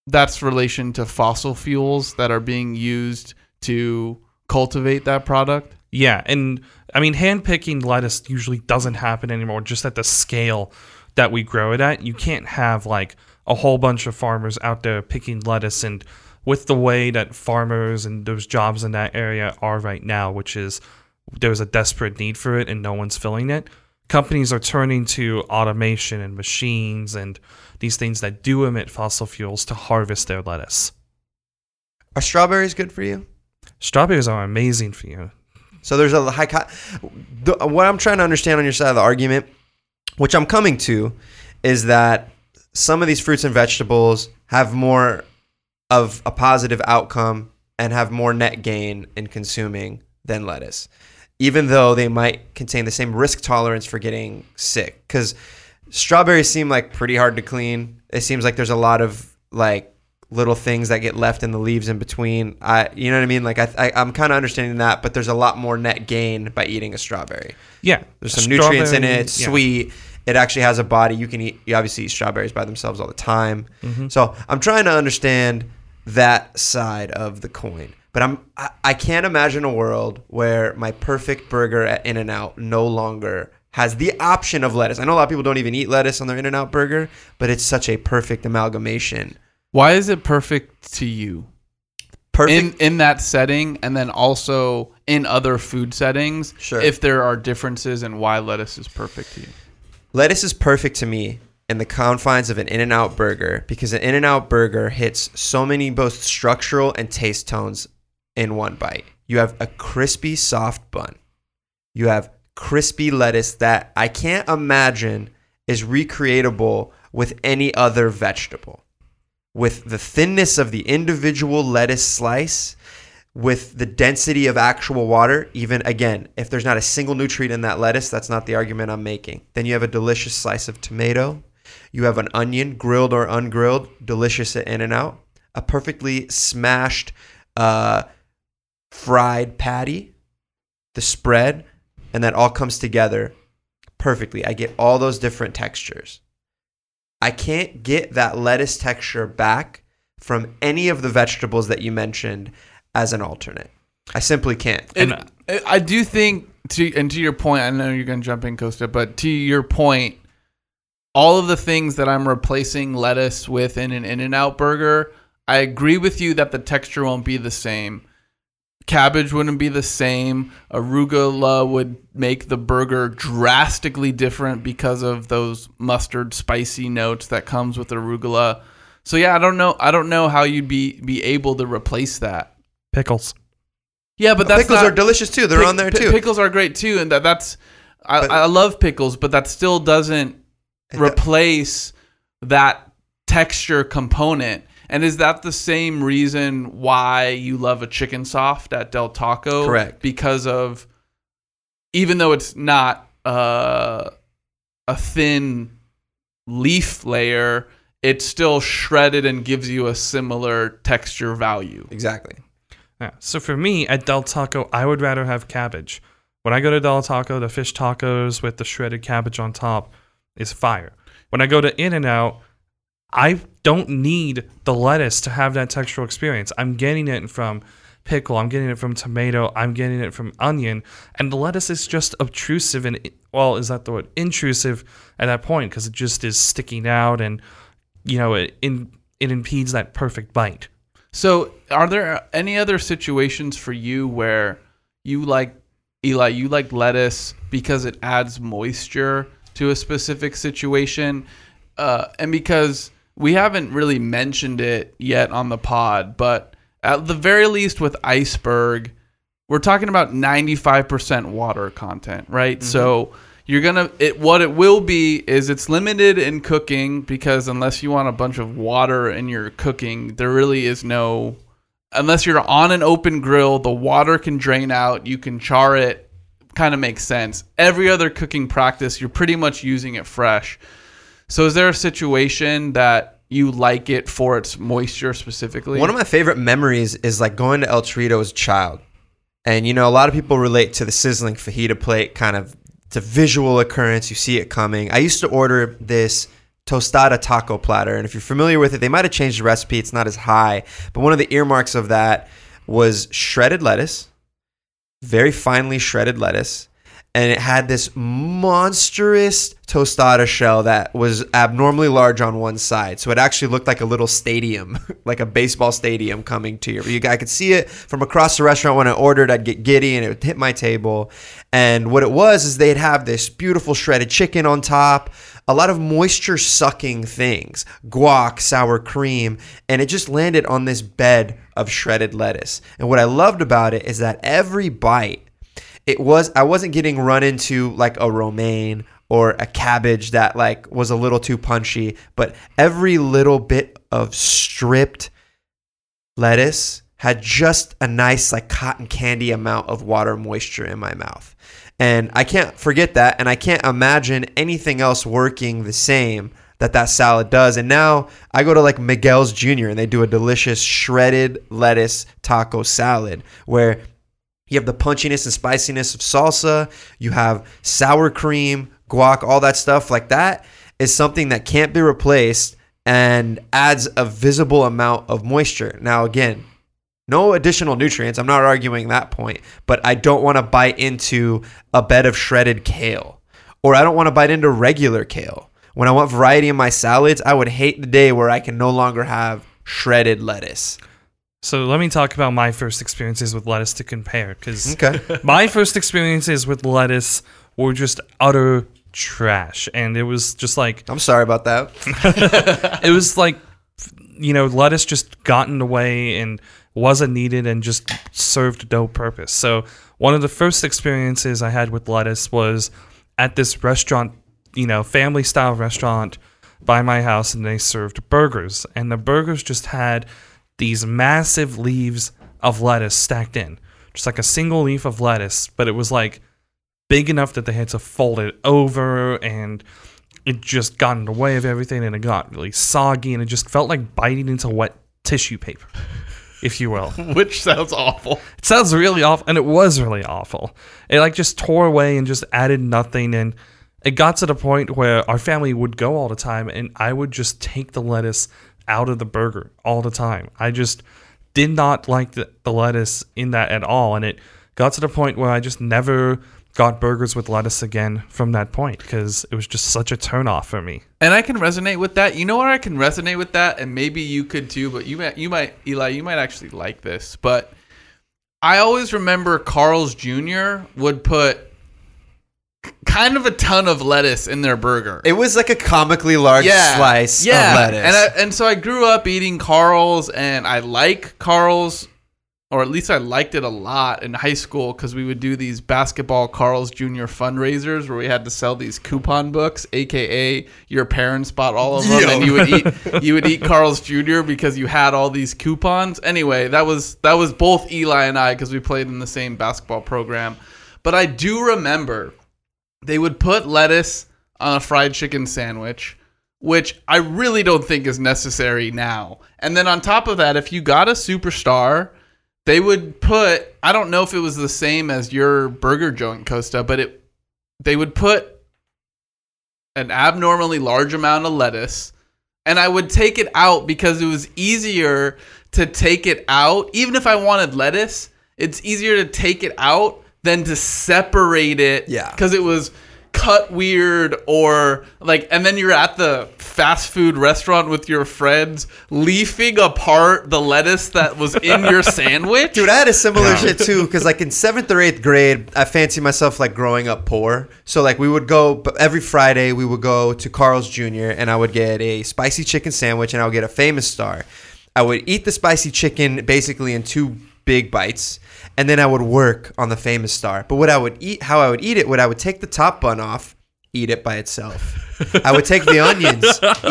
that's relation to fossil fuels that are being used to cultivate that product. Yeah, and I mean, hand picking lettuce usually doesn't happen anymore. Just at the scale that we grow it at, you can't have like a whole bunch of farmers out there picking lettuce. And with the way that farmers and those jobs in that area are right now, which is there's a desperate need for it and no one's filling it, companies are turning to automation and machines and these things that do emit fossil fuels to harvest their lettuce. Are strawberries good for you? Strawberries are amazing for you. So there's a high. Co- the, what I'm trying to understand on your side of the argument, which I'm coming to, is that some of these fruits and vegetables have more of a positive outcome and have more net gain in consuming than lettuce, even though they might contain the same risk tolerance for getting sick. Because strawberries seem like pretty hard to clean. It seems like there's a lot of like little things that get left in the leaves in between. I, you know what I mean? Like I, I I'm kind of understanding that, but there's a lot more net gain by eating a strawberry. Yeah, There's some nutrients in it. It's yeah. sweet. It actually has a body. You can eat. You obviously eat strawberries by themselves all the time. Mm-hmm. So I'm trying to understand that side of the coin. But I'm I, I can't imagine a world where my perfect burger at In and Out no longer has the option of lettuce. I know a lot of people don't even eat lettuce on their In and Out burger, but it's such a perfect amalgamation. Why is it perfect to you? Perfect. in in that setting and then also in other food settings Sure. if there are differences in why lettuce is perfect to you Lettuce is perfect to me in the confines of an In N Out burger because an In N Out burger hits so many both structural and taste tones in one bite. You have a crispy, soft bun. You have crispy lettuce that I can't imagine is recreatable with any other vegetable. With the thinness of the individual lettuce slice, with the density of actual water, even again, if there's not a single nutrient in that lettuce, that's not the argument I'm making. Then you have a delicious slice of tomato. You have an onion, grilled or ungrilled, delicious at In and Out. A perfectly smashed uh, fried patty, the spread, and that all comes together perfectly. I get all those different textures. I can't get that lettuce texture back from any of the vegetables that you mentioned as an alternate. I simply can't. And- And I I do think to and to your point, I know you're gonna jump in, Costa, but to your point, all of the things that I'm replacing lettuce with in an In-N-Out burger, I agree with you that the texture won't be the same. Cabbage wouldn't be the same. Arugula would make the burger drastically different because of those mustard spicy notes that comes with arugula. So yeah, I don't know. I don't know how you'd be be able to replace that. Pickles. Yeah, but that's pickles not- are delicious too. They're Pick- on there pi- too. Pickles are great too, and that that's I, But- I love pickles, but that still doesn't It do- replace that texture component. And is that the same reason why you love a chicken soft at Del Taco? Correct. Because of even though it's not uh, a thin leaf layer, it's still shredded and gives you a similar texture value. exactly. Yeah. So for me at Del Taco, I would rather have cabbage. When I go to Del Taco, the fish tacos with the shredded cabbage on top is fire. When I go to In and Out, I don't need the lettuce to have that textural experience. I'm getting it from pickle, I'm getting it from tomato, I'm getting it from onion, and the lettuce is just obtrusive and well, is that the word? Intrusive at that point because it just is sticking out and you know it in it impedes that perfect bite. So, are there any other situations for you where you like Eli? You like lettuce because it adds moisture to a specific situation, uh, and because we haven't really mentioned it yet on the pod, but at the very least with iceberg, we're talking about ninety five percent water content, right? So you're gonna it what it will be is it's limited in cooking because unless you want a bunch of water in your cooking there really is no unless you're on an open grill the water can drain out you can char it kind of makes sense every other cooking practice you're pretty much using it fresh so is there a situation that you like it for its moisture specifically One of my favorite memories is like going to El Torito as a child. And you know, a lot of people relate to the sizzling fajita plate kind of it's a visual occurrence. You see it coming. I used to order this tostada taco platter, and if you're familiar with it, they might have changed the recipe. It's not as high, but one of the earmarks of that was shredded lettuce, very finely shredded lettuce, and it had this monstrous tostada shell that was abnormally large on one side. So it actually looked like a little stadium, like a baseball stadium coming to you. I could see it from across the restaurant when I ordered. I'd get giddy and it would hit my table. And what it was is they'd have this beautiful shredded chicken on top, a lot of moisture sucking things, guac, sour cream, and it just landed on this bed of shredded lettuce. And what I loved about it is that every bite it was I wasn't getting run into like a romaine or a cabbage that like was a little too punchy, but every little bit of stripped lettuce had just a nice like cotton candy amount of water moisture in my mouth. And I can't forget that and I can't imagine anything else working the same that that salad does. And now I go to like Miguel's Jr. and they do a delicious shredded lettuce taco salad where you have the punchiness and spiciness of salsa. You have sour cream, guac, all that stuff. Like that is something that can't be replaced and adds a visible amount of moisture. Now, again, no additional nutrients. I'm not arguing that point, but I don't want to bite into a bed of shredded kale or I don't want to bite into regular kale. When I want variety in my salads, I would hate the day where I can no longer have shredded lettuce. So let me talk about my first experiences with lettuce to compare, because Okay. my first experiences with lettuce were just utter trash, and it was just like I'm sorry about that. it was like you know lettuce just got in the way and wasn't needed and just served no purpose. So one of the first experiences I had with lettuce was at this restaurant, you know, family style restaurant by my house, and they served burgers, and the burgers just had these massive leaves of lettuce stacked in, just like a single leaf of lettuce, but it was like big enough that they had to fold it over and it just got in the way of everything and it got really soggy and it just felt like biting into wet tissue paper, if you will. which sounds awful It sounds really awful, and it was really awful. It like just tore away and just added nothing, and it got to the point where our family would go all the time, and I would just take the lettuce out of the burger all the time. I just did not like the, the lettuce in that at all, and it got to the point where I just never got burgers with lettuce again from that point because it was just such a turnoff for me. And I can resonate with that. You know where I can resonate with that, and maybe you could too. But you might, you might, Eli, you might actually like this. But I always remember Carl's Jr. would put kind of a ton of lettuce in their burger. It was like a comically large slice yeah. of lettuce. And I, and so I grew up eating Carl's, and I like Carl's, or at least I liked it a lot in high school because we would do these basketball Carl's Jr. fundraisers where we had to sell these coupon books, aka your parents bought all of them, and you would eat you would eat Carl's Jr. because you had all these coupons. Anyway, that was that was both Eli and I because we played in the same basketball program. But I do remember they would put lettuce on a fried chicken sandwich, which I really don't think is necessary now. And then on top of that, if you got a superstar, they would put I don't know if it was the same as your burger joint Costa, but it they would put an abnormally large amount of lettuce and I would take it out because it was easier to take it out even if I wanted lettuce, it's easier to take it out than to separate it Yeah. cuz it was cut weird or like and then you're at the fast food restaurant with your friends leafing apart the lettuce that was in your sandwich Dude, I had a similar shit too, because like in seventh or eighth grade, I fancy myself like growing up poor. So like we would go every Friday, we would go to Carl's Jr. and I would get a spicy chicken sandwich and I would get a famous star. I would eat the spicy chicken basically in two big bites, and then I would work on the famous star. But what I would eat, how I would eat it, what I would take the top bun off. Eat it by itself. I would take the onions,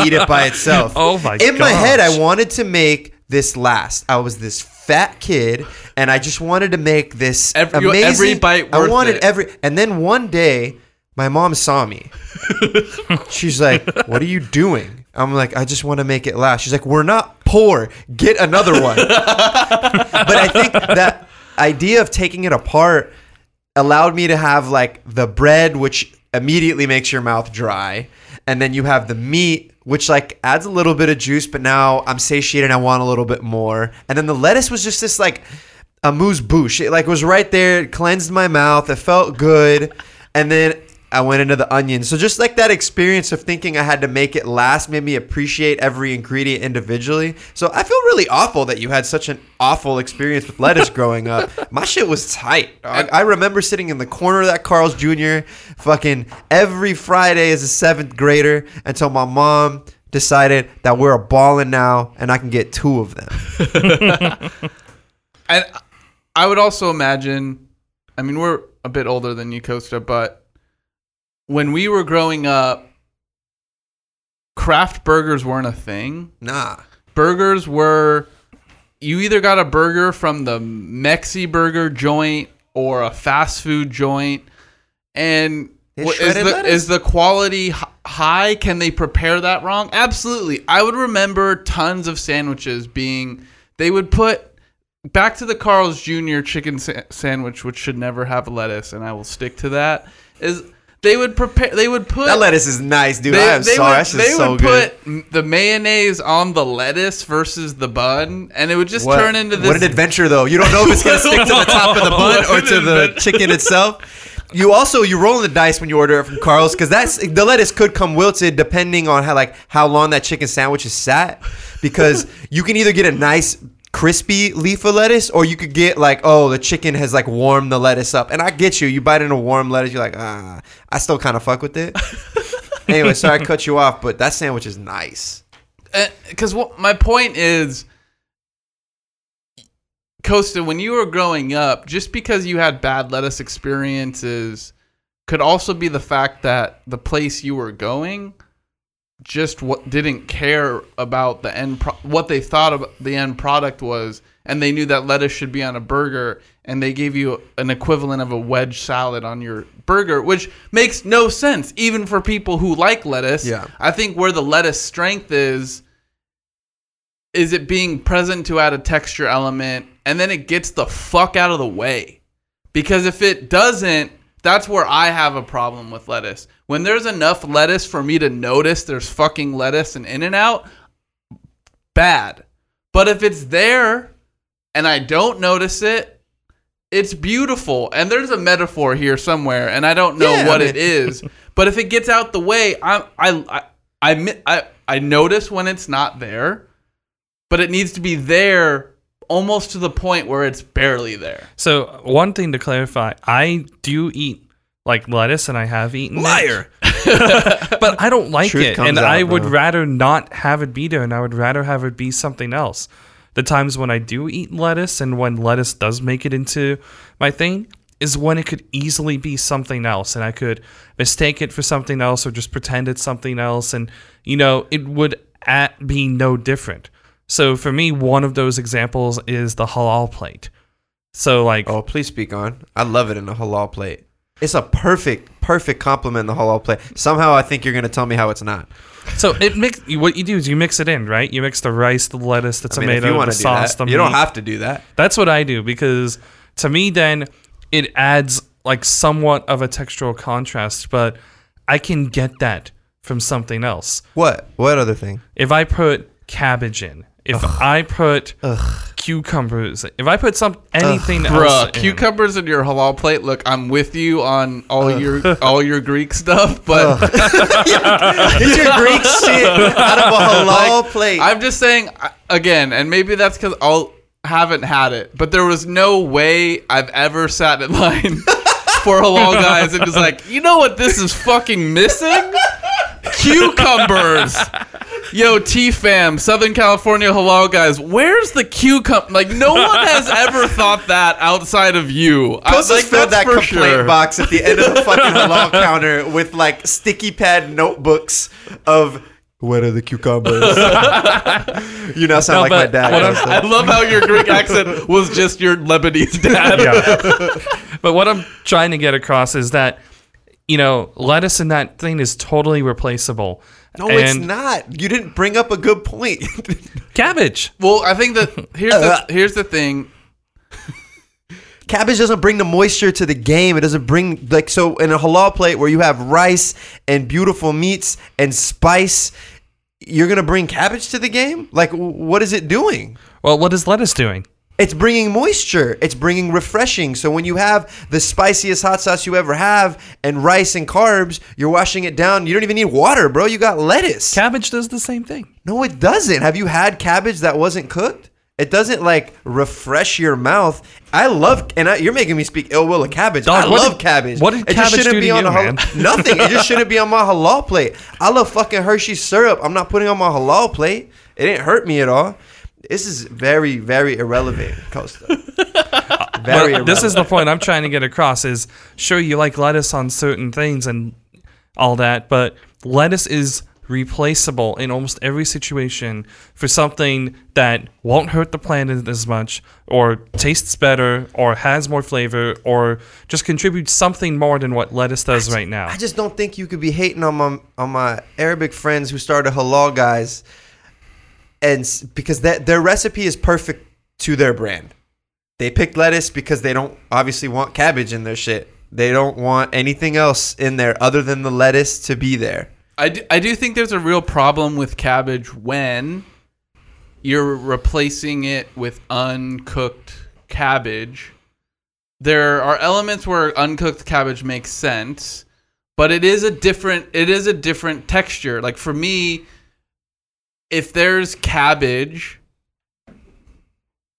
eat it by itself. Oh my In my head, I wanted to make this last. I was this fat kid, and I just wanted to make this Every- amazing. every bite I wanted it. every. And then one day, my mom saw me. She's like, "What are you doing?" I'm like, "I just want to make it last." She's like, "We're not poor. Get another one." but I think that idea of taking it apart allowed me to have like the bread, which immediately makes your mouth dry, and then you have the meat, which like adds a little bit of juice. But now I'm satiated. and I want a little bit more. And then the lettuce was just this like amuse bouche. It like was right there. It cleansed my mouth. It felt good. And then I went into the onions. So just like that experience of thinking I had to make it last made me appreciate every ingredient individually. So I feel really awful that you had such an awful experience with lettuce growing up. My shit was tight. I, I remember sitting in the corner of that Carl's Jr. fucking every Friday as a seventh grader until my mom decided that we're a ballin' now and I can get two of them. And I would also imagine, I mean, we're a bit older than you, Costa, but when we were growing up, craft burgers weren't a thing. Nah. Burgers were, you either got a burger from the Mexi burger joint or a fast food joint. And is the, lettuce? is the quality h- high? Can they prepare that wrong? Absolutely. I would remember tons of sandwiches being, they would put back to the Carl's Jr. chicken sa- sandwich, which should never have lettuce, and I will stick to that. Is they would prepare, they would put That lettuce is nice, dude. they, I am sorry. would, That's just they would put the mayonnaise on the lettuce versus the bun, and it would just What- turn into this. What an adventure, though. You don't know if it's gonna stick to the top of the bun or to the chicken itself. You also you rolling the dice when you order it from Carl's because that's the lettuce could come wilted depending on how like how long that chicken sandwich is sat. Because you can either get a nice crispy leaf of lettuce or you could get like oh the chicken has like warmed the lettuce up. And I get you. You bite into warm lettuce, you're like ah I still kind of fuck with it. anyway, sorry I cut you off, but that sandwich is nice. because what my point is Costa when you were growing up just because you had bad lettuce experiences could also be the fact that the place you were going just what didn't care about the end pro- what they thought about the end product was and they knew that lettuce should be on a burger and they gave you an equivalent of a wedge salad on your burger which makes no sense even for people who like lettuce. Yeah. i think where the lettuce strength is is it being present to add a texture element and then it gets the fuck out of the way. Because if it doesn't that's where i have a problem with lettuce when there's enough lettuce for me to notice there's fucking lettuce and in and out bad. But if it's there and i don't notice it it's beautiful. And there's a metaphor here somewhere and i don't know Yeah, what I mean- is. But if it gets out the way i i i I, I, I notice when it's not there but it needs to be there almost to the point where it's barely there. So one thing to clarify, I do eat like lettuce, and I have eaten it. Liar. but I don't like Truth it, and out, I would bro. rather not have it be there, and I would rather have it be something else. The times when I do eat lettuce, and when lettuce does make it into my thing, is when it could easily be something else, and I could mistake it for something else, or just pretend it's something else, and you know it would at be no different. So for me, one of those examples is the halal plate. So like Oh, please speak on. I love it in a halal plate. It's a perfect, perfect compliment in the halal plate. Somehow I think you're gonna tell me how it's not. So it mix. What you do is you mix it in, right? You mix the rice, the lettuce, the I mean, if tomato, you the to do sauce, that, the you don't have to do that. That's what I do because to me, then it adds like somewhat of a textural contrast, but I can get that from something else. What? What other thing? If I put cabbage in, if I put cucumbers, if I put some anything else, Bruh, in, cucumbers in your halal plate. Look, I'm with you on all your all your Greek stuff, but Get your Greek shit out of a halal plate. I'm just saying again, and maybe that's because I haven't had it, but there was no way I've ever sat in line for halal guys and was like, you know what, this is fucking missing? Cucumbers. Yo, T fam, Southern California halal guys, where's the cucumber? Like, no one has ever thought that outside of you. I- Closest like, filled that that's complaint sure. box at the end of the fucking halal counter with like sticky pad notebooks of what are the cucumbers? you now sound No, like my dad. I'm- I love how your Greek accent was just your Lebanese dad. Yeah. but what I'm trying to get across is that you know lettuce in that thing is totally replaceable. No, it's not. You didn't bring up a good point. Cabbage. Well, I think that here's the uh, here's the thing. Cabbage doesn't bring the moisture to the game. It doesn't bring like so in a halal plate where you have rice and beautiful meats and spice. You're gonna bring cabbage to the game? Like, what is it doing? Well, what is lettuce doing? It's bringing moisture. It's bringing refreshing. So when you have the spiciest hot sauce you ever have and rice and carbs, you're washing it down. You don't even need water, bro. You got lettuce. Cabbage does the same thing. no, it doesn't. Have you had cabbage that wasn't cooked? It doesn't like refresh your mouth. I love, and I, you're making me speak ill will of cabbage. Dog, I love did- cabbage. what did it just cabbage shouldn't do be to on you, a man? Nothing. It just shouldn't be on my halal plate. I love fucking Hershey syrup. I'm not putting on my halal plate. It didn't hurt me at all. This is very, very irrelevant, Costa. Very But this is the point I'm trying to get across is sure you like lettuce on certain things and all that, but lettuce is replaceable in almost every situation for something that won't hurt the planet as much or tastes better or has more flavor or just contributes something more than what lettuce does right now. I just don't think you could be hating on my on my Arabic friends who started halal guys, and because that their recipe is perfect to their brand. They picked lettuce because they don't obviously want cabbage in their shit. They don't want anything else in there other than the lettuce to be there. I do, I do think there's a real problem with cabbage when you're replacing it with uncooked cabbage. There are elements where uncooked cabbage makes sense, but it is a different it is a different texture. Like for me, if there's cabbage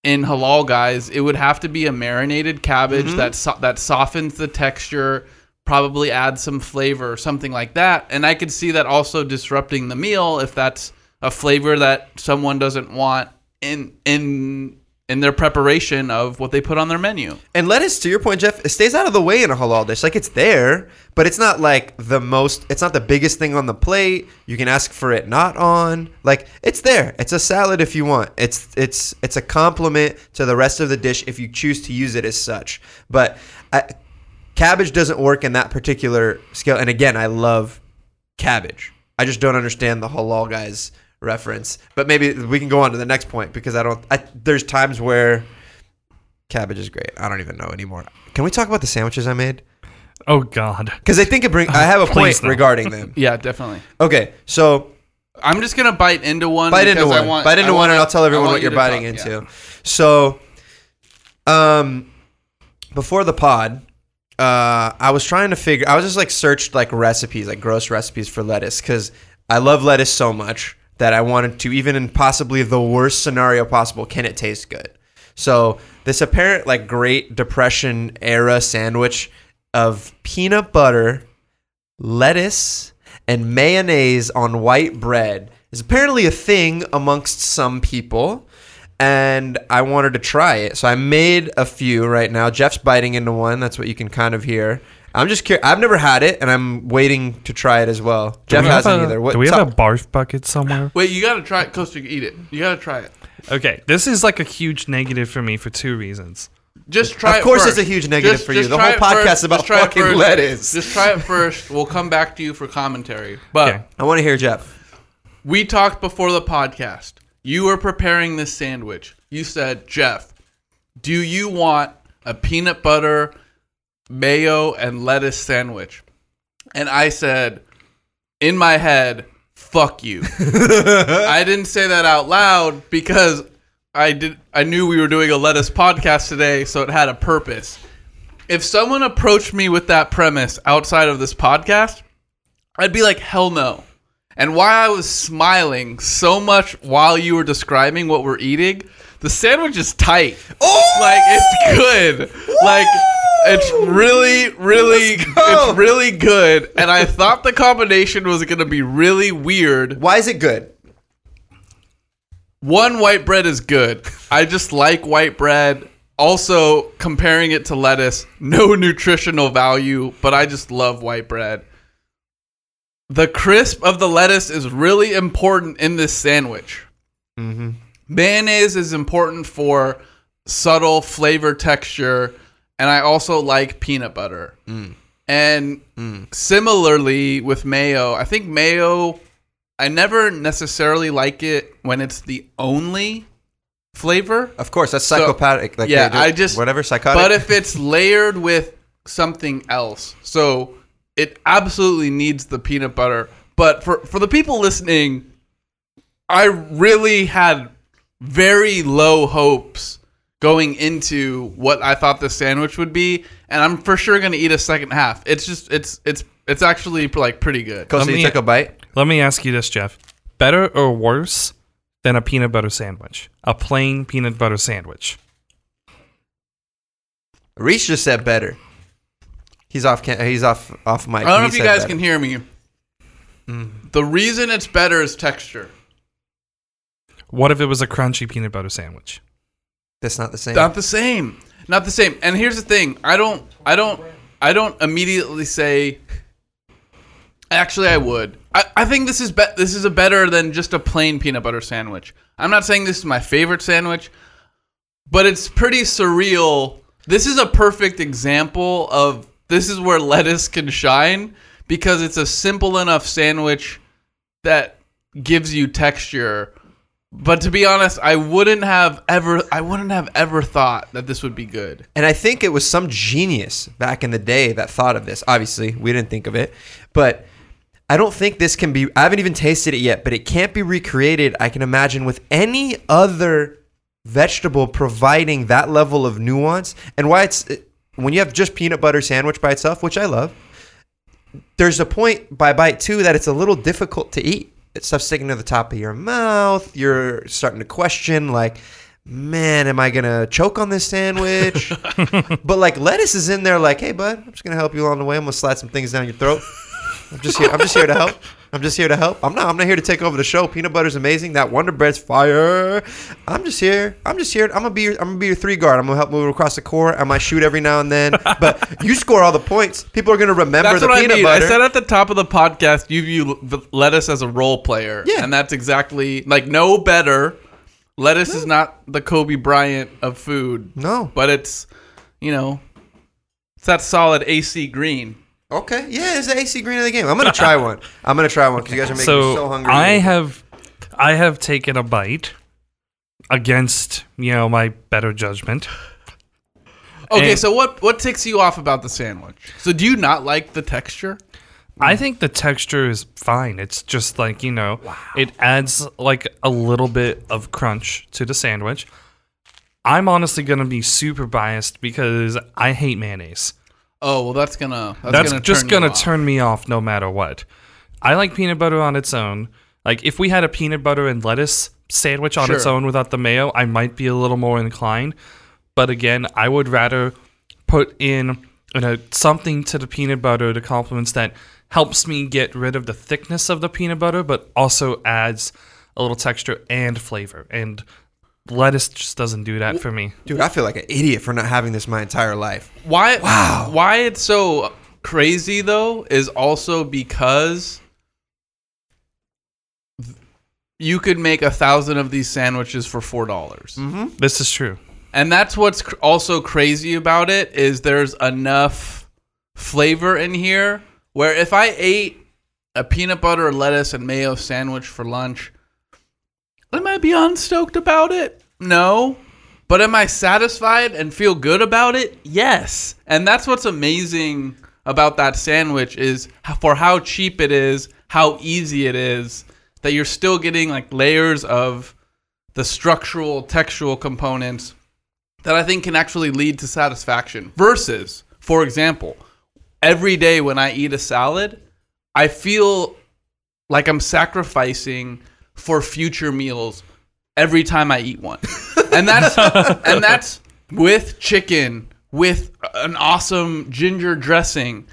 in halal guys, it would have to be a marinated cabbage mm-hmm. that so- that softens the texture, probably adds some flavor or something like that. And I could see that also disrupting the meal if that's a flavor that someone doesn't want in in in their preparation of what they put on their menu. And lettuce, to your point, Jeff, it stays out of the way in a halal dish. Like it's there, but it's not like the most. It's not the biggest thing on the plate. You can ask for it not on. Like it's there. It's a salad if you want. It's it's it's a complement to the rest of the dish if you choose to use it as such. But I, cabbage doesn't work in that particular scale. And again, I love cabbage. I just don't understand the halal guys reference. But maybe we can go on to the next point because I don't. I, there's times where cabbage is great. I don't even know anymore. Can we talk about the sandwiches I made? Oh God. Because I think it bring. I have a Please point no. regarding them. Yeah, definitely. Okay, so I'm just gonna bite into one. bite into because I one. want- bite into I one, and I'll tell everyone what you you're biting talk, into. yeah. So, um, before the pod, uh, I was trying to figure. I was just like searched like recipes, like gross recipes for lettuce, because I love lettuce so much that I wanted to, even in possibly the worst scenario possible, can it taste good? So this apparent like Great Depression era sandwich of peanut butter, lettuce, and mayonnaise on white bread is apparently a thing amongst some people. And I wanted to try it. So I made a few right now. Jeff's biting into one. That's what you can kind of hear. I'm just curious. I've never had it, and I'm waiting to try it as well. Jeff we hasn't a- either. What, do we have tell- a barf bucket somewhere? Wait, you gotta try it, Costa. Eat it. You gotta try it. Okay, this is like a huge negative for me for two reasons. Just try. It. Of it course first. it's a huge negative for you. The whole podcast first. is about Just try it fucking first. lettuce. Just try it first. We'll come back to you for commentary. But Okay. I want to hear Jeff. we talked before the podcast. You were preparing this sandwich. You said, Jeff, do you want a peanut butter, mayo, and lettuce sandwich? And I said, in my head, fuck you. I didn't say that out loud because I did I knew we were doing a lettuce podcast today, so it had a purpose. If someone approached me with that premise outside of this podcast, I'd be like, hell no. And why I was smiling so much while you were describing what we're eating, the sandwich is tight. Oh! Like it's good. Like it's really, really, it's really good. And I thought the combination was gonna be really weird. Why is it good? One white bread is good. I just like white bread. Also, comparing it to lettuce, no nutritional value, but I just love white bread. The crisp of the lettuce is really important in this sandwich. Mm-hmm. Mayonnaise is important for subtle flavor texture, and I also like peanut butter. Mm. And mm. similarly with mayo, I think mayo, I never necessarily like it when it's the only flavor. Of course, that's psychopathic. like yeah, do- I just whatever psychotic. But if it's layered with something else, so it absolutely needs the peanut butter. But for for the people listening, I really had very low hopes going into what I thought the sandwich would be, and I'm for sure going to eat a second half. It's just it's it's it's actually like pretty good. Costa, Let you me- took a bite. Let me ask you this, Jeff. Better or worse than a peanut butter sandwich? A plain peanut butter sandwich. Reese just said better. He's off. Can- he's off. Off mic. I don't know He if you said guys better. can hear me. Mm. The reason it's better is texture. What if it was a crunchy peanut butter sandwich? That's not the same. Not the same. Not the same. And here's the thing. I don't I don't I don't immediately say Actually I would. I, I think this is be- this is a better than just a plain peanut butter sandwich. I'm not saying this is my favorite sandwich, but it's pretty surreal. This is a perfect example of this is where lettuce can shine because it's a simple enough sandwich that gives you texture. But to be honest, I wouldn't have ever I wouldn't have ever thought that this would be good. And I think it was some genius back in the day that thought of this. Obviously, we didn't think of it, but I don't think this can be. I haven't even tasted it yet, but it can't be recreated. I can imagine with any other vegetable providing that level of nuance and why it's when you have just peanut butter sandwich by itself, which I love. There's a point by bite two that it's a little difficult to eat. It's stuff sticking to the top of your mouth. You're starting to question, like, man, am I gonna choke on this sandwich? but like lettuce is in there, like, hey bud, I'm just gonna help you along the way. I'm gonna slide some things down your throat. I'm just here. I'm just here to help. I'm just here to help. I'm not. I'm not here to take over the show. Peanut butter's amazing. That Wonder Bread's fire. I'm just here. I'm just here. I'm gonna be. Your, I'm gonna be your three guard. I'm gonna help move across the court. I might shoot every now and then, but you score all the points. People are gonna remember That's the what I peanut mean. butter. I said at the top of the podcast, you view lettuce as a role player. Yeah. And that's exactly like no better. Lettuce is not the Kobe Bryant of food. no. But it's you know it's that solid AC Green. Okay. Yeah, it's the AC Green of the game. I'm gonna try one. I'm gonna try one because you guys are making me So, so hungry. I have, I have taken a bite against you know my better judgment. Okay, And- so what what ticks you off about the sandwich? So do you not like the texture? I think the texture is fine. It's just like, you know, it adds like a little bit of crunch to the sandwich. I'm honestly going to be super biased because I hate mayonnaise. Oh well, that's gonna that's, That's, gonna just turn to off. turn me off no matter what. I like peanut butter on its own. Like if we had a peanut butter and lettuce sandwich on its own without the mayo, I might be a little more inclined. But again, I would rather put in you know, something to the peanut butter to complements that helps me get rid of the thickness of the peanut butter, but also adds a little texture and flavor. And lettuce just doesn't do that for me. Dude, I feel like an idiot for not having this my entire life. Why? Wow. Why it's so crazy though is also because you could make a thousand of these sandwiches for four dollars, mm-hmm. This is true. and that's what's cr- also crazy about it is there's enough flavor in here where if I ate a peanut butter, lettuce, and mayo sandwich for lunch, am I beyond stoked about it? No. But am I satisfied and feel good about it? Yes. And that's what's amazing about that sandwich is for how cheap it is, how easy it is, that you're still getting like layers of the structural, textual components that I think can actually lead to satisfaction. Versus, for example, every day when I eat a salad, I feel like I'm sacrificing for future meals every time I eat one. And that's and that's with chicken, with an awesome ginger dressing.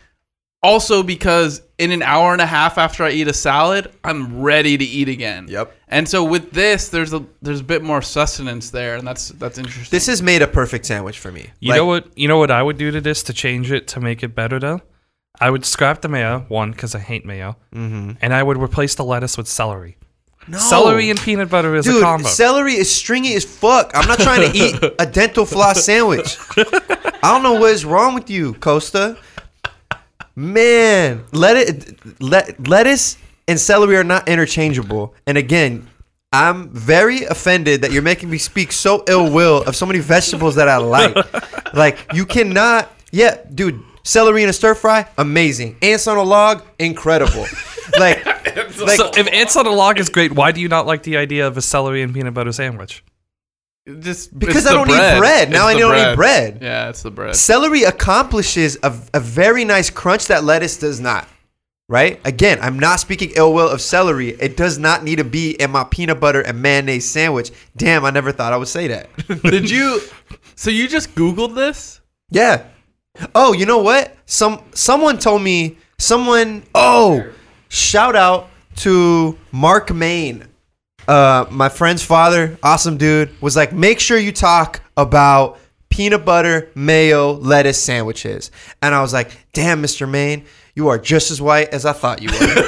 Also because in an hour and a half after I eat a salad, I'm ready to eat again. Yep. And so with this, there's a there's a bit more sustenance there, and that's that's interesting. This has made a perfect sandwich for me. You Like, know what? You know what I would do to this to change it to make it better though. I would scrap the mayo one because I hate mayo, mm-hmm. and I would replace the lettuce with celery. No. Celery and peanut butter is a Dude, combo. celery is stringy as fuck. I'm not trying to eat a dental floss sandwich. I don't know what is wrong with you, Costa. Man, let it let lettuce and celery are not interchangeable. And again, I'm very offended that you're making me speak so ill will of so many vegetables that I like. like you cannot. Yeah, dude, celery in a stir fry, amazing. Ants on a log, incredible. Like, like so if ants on a log is great, why do you not like the idea of a celery and peanut butter sandwich? just Because I don't eat bread. Now It's I the don't eat bread. Yeah, it's the bread. Celery accomplishes a, a very nice crunch that lettuce does not. Right? Again, I'm not speaking ill will of celery. It does not need to be in my peanut butter and mayonnaise sandwich. Damn, I never thought I would say that. Did you? So you just Googled this? yeah. Oh, you know what? Some someone told me someone oh, shout out to Mark Main. Uh, my friend's father, awesome dude, was like, make sure you talk about peanut butter, mayo, lettuce sandwiches. And I was like, damn, Mr. Main, you are just as white as I thought you were.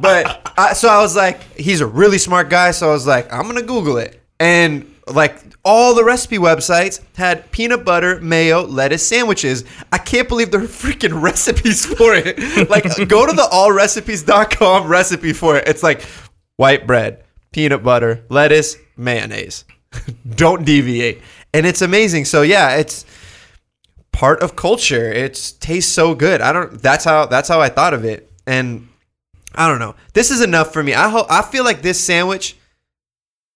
but I, so I was like, he's a really smart guy. So I was like, I'm gonna Google it, and like all the recipe websites had peanut butter, mayo, lettuce sandwiches. I can't believe there are freaking recipes for it. Like, go to the allrecipes.com recipe for it. It's like white bread, peanut butter, lettuce, mayonnaise. Don't deviate, and it's amazing. So yeah, it's part of culture. It tastes so good. I don't. That's how. That's how I thought of it. And I don't know. This is enough for me. I hope. I feel like this sandwich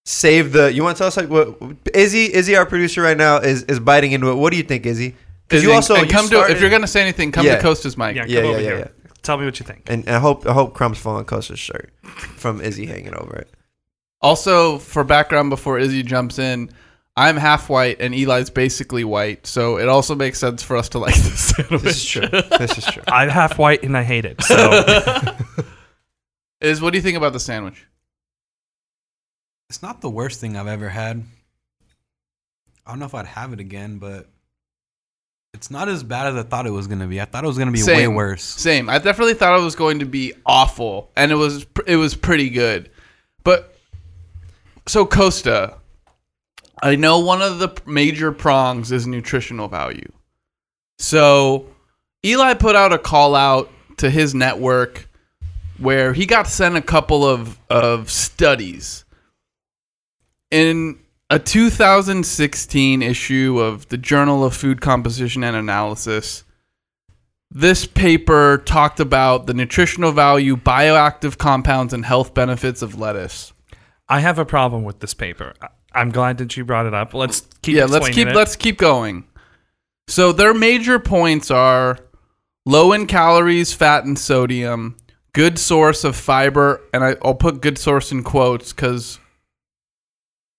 saved the. You want to tell us like what Izzy? Izzy, our producer right now, is is biting into it. What do you think, Izzy? Because you also and you come to if you're gonna say anything, come Yeah. to Costa's mic. Yeah, come Yeah, over yeah, here. Tell me what you think. And I hope I hope crumbs fall on Costa's shirt from Izzy hanging over it. Also, for background, before Izzy jumps in, I'm half white and Elie's basically white, so it also makes sense for us to like this sandwich. This is true. this is true. I'm half white and I hate it. So Is what do you think about the sandwich? It's not the worst thing I've ever had. I don't know if I'd have it again, but it's not as bad as I thought it was gonna be. I thought it was gonna be way worse. Same. I definitely thought it was going to be awful, and it was it was pretty good. But so Costa, I know one of the major prongs is nutritional value. So Elie put out a call out to his network where he got sent a couple of of studies in a 2016 issue of the Journal of Food Composition and Analysis this paper talked about the nutritional value, bioactive compounds, and health benefits of lettuce. I have a problem with this paper. I'm glad that you brought it up. Let's keep yeah, let's keep it. let's keep going. So their major points are low in calories, fat, and sodium, good source of fiber, and I, I'll put good source in quotes because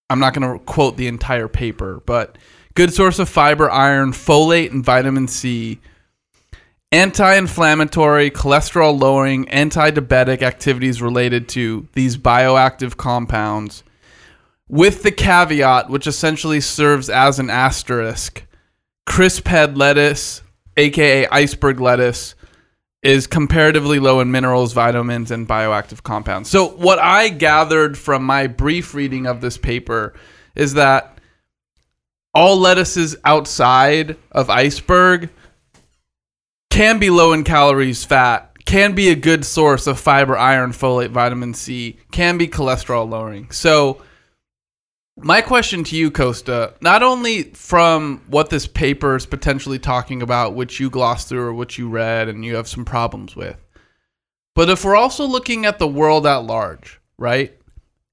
I'm not going to quote the entire paper, but good source of fiber, iron, folate, and vitamin C. Anti-inflammatory, cholesterol lowering, anti-diabetic activities related to these bioactive compounds with the caveat, which essentially serves as an asterisk, crisp head lettuce, aka iceberg lettuce, is comparatively low in minerals, vitamins, and bioactive compounds. So, what I gathered from my brief reading of this paper is that all lettuces outside of iceberg can be low in calories, fat, can be a good source of fiber, iron, folate, vitamin C, can be cholesterol lowering. So, my question to you, Costa, not only from what this paper is potentially talking about, which you glossed through or which you read and you have some problems with, but if we're also looking at the world at large, right?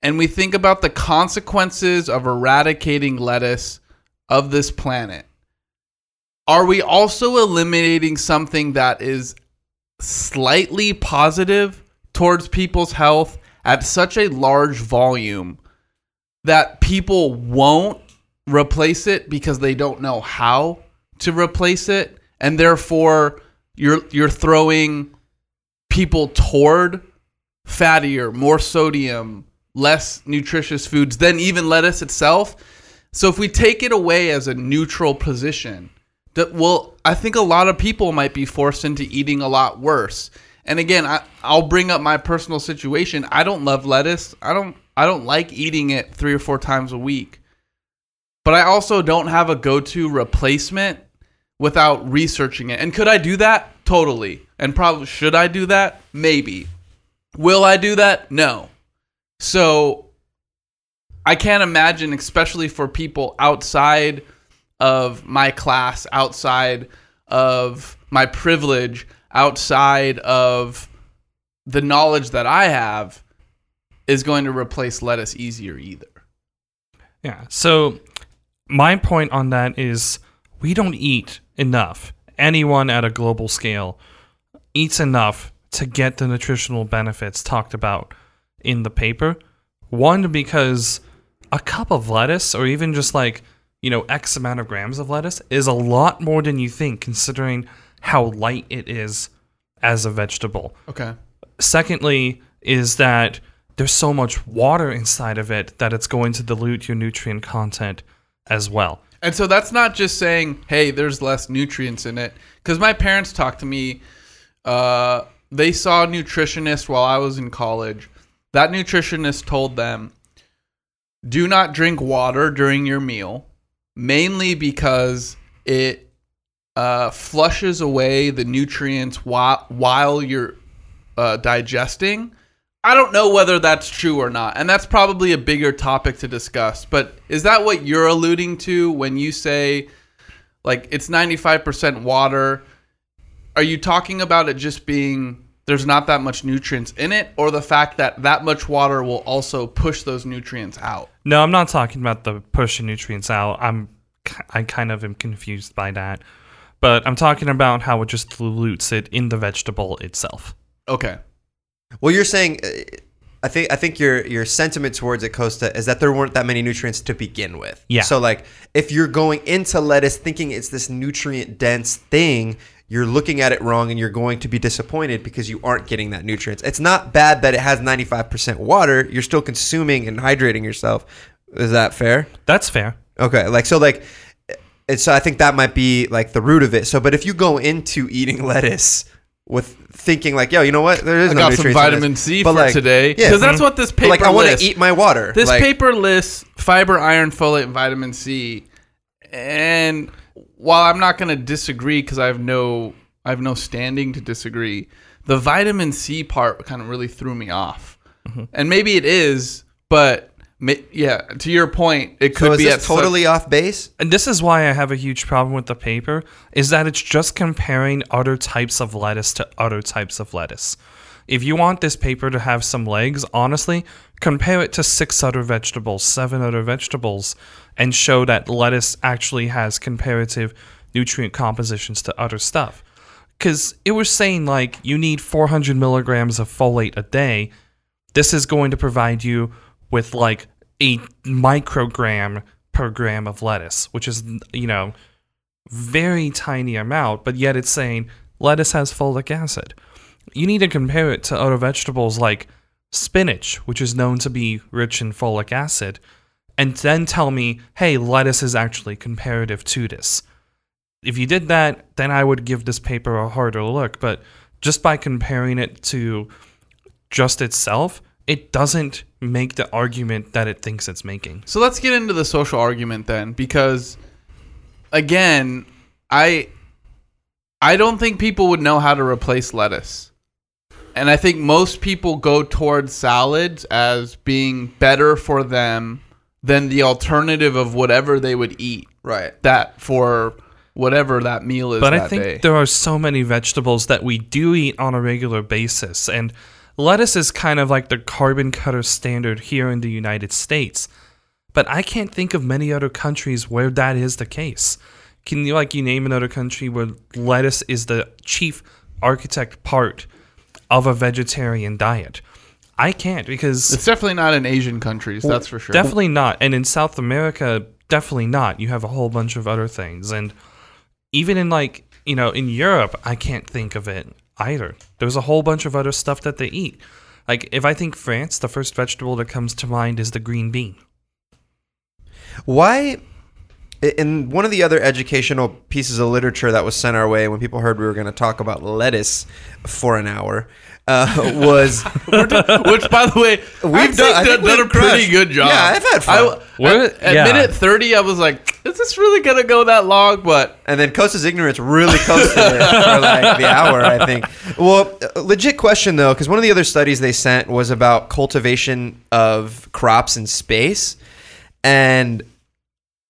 And we think about the consequences of eradicating lettuce of this planet, are we also eliminating something that is slightly positive towards people's health at such a large volume that people won't replace it because they don't know how to replace it and therefore you're you're throwing people toward fattier, more sodium, less nutritious foods than even lettuce itself. So if we take it away as a neutral position, that well, I think a lot of people might be forced into eating a lot worse. And again, I, I'll bring up my personal situation. I don't love lettuce. I don't I don't like eating it three or four times a week. But I also don't have a go-to replacement without researching it. And could I do that? Totally. And probably should I do that? Maybe. Will I do that? No. So I can't imagine, especially for people outside of my class, outside of my privilege, outside of the knowledge that I have, is going to replace lettuce easier either. Yeah. So my point on that is we don't eat enough. Anyone at a global scale eats enough to get the nutritional benefits talked about in the paper. One, because a cup of lettuce, or even just like, you know, X amount of grams of lettuce, is a lot more than you think, considering how light it is as a vegetable. Okay. Secondly, is that there's so much water inside of it that it's going to dilute your nutrient content as well. And so that's not just saying, hey, there's less nutrients in it. Because my parents talked to me, uh, they saw a nutritionist while I was in college. That nutritionist told them, do not drink water during your meal, mainly because it uh, flushes away the nutrients while, while you're uh, digesting. I don't know whether that's true or not, and that's probably a bigger topic to discuss. But is that what you're alluding to when you say, like, it's 95% water? Are you talking about it just being there's not that much nutrients in it, or the fact that that much water will also push those nutrients out? No, I'm not talking about the pushing nutrients out. I'm I kind of am confused by that. But I'm talking about how it just dilutes it in the vegetable itself. Okay. Well, you're saying, uh, I think I think your your sentiment towards it, Costa, is that there weren't that many nutrients to begin with. Yeah. So like, if you're going into lettuce thinking it's this nutrient dense thing, you're looking at it wrong, and you're going to be disappointed because you aren't getting that nutrients. It's not bad that it has 95% water. You're still consuming and hydrating yourself. Is that fair? That's fair. Okay, like so, like, and so I think that might be like the root of it. So, but if you go into eating lettuce with thinking like, yo, you know what, there is I no got some nutrients in vitamin this. C But, for like, today yeah, because that's what this but, paper like I want lists. to eat my water. This Like, paper lists fiber, iron, folate, and vitamin C. And while I'm not going to disagree because I have no I have no standing to disagree, the vitamin C part kind of really threw me off. Mm-hmm. And maybe it is, but ma- yeah, to your point, it could So is be this at some- totally off base? And this is why I have a huge problem with the paper is that it's just comparing other types of lettuce to other types of lettuce. If you want this paper to have some legs, honestly, compare it to six other vegetables, seven other vegetables, and show that lettuce actually has comparative nutrient compositions to other stuff. Because it was saying like you need 400 milligrams of folate a day. This is going to provide you with like a microgram per gram of lettuce, which is, you know, very tiny amount, but yet it's saying lettuce has folic acid. You need to compare it to other vegetables like spinach, which is known to be rich in folic acid, and then tell me, hey, lettuce is actually comparative to this. If you did that, then I would give this paper a harder look, but just by comparing it to just itself, it doesn't make the argument that it thinks it's making. So let's get into the social argument then, because again, I I don't think people would know how to replace lettuce. And I think most people go towards salads as being better for them than the alternative of whatever they would eat Right. that for whatever that meal is But that I think day. there are so many vegetables that we do eat on a regular basis. And lettuce is kind of like the carbon cutter standard here in the United States. But I can't think of many other countries where that is the case. Can you like you name another country where lettuce is the chief architect part of a vegetarian diet? I can't because it's definitely not in Asian countries, that's for sure. Definitely not. And in South America, definitely not. You have a whole bunch of other things. And even in like, you know, in Europe, I can't think of it either. There's a whole bunch of other stuff that they eat. Like if I think France, the first vegetable that comes to mind is the green bean. Why? In one of the other educational pieces of literature that was sent our way when people heard we were going to talk about lettuce for an hour uh, was Which, by the way, we've done- done, done a we've pretty crushed. good job. Yeah, I've had fun. I, We're- at at yeah. minute 30, I was like, is this really going to go that long? But and then Costa's ignorance really coasted it for like the hour, I think. Well, legit question though, because one of the other studies they sent was about cultivation of crops in space, and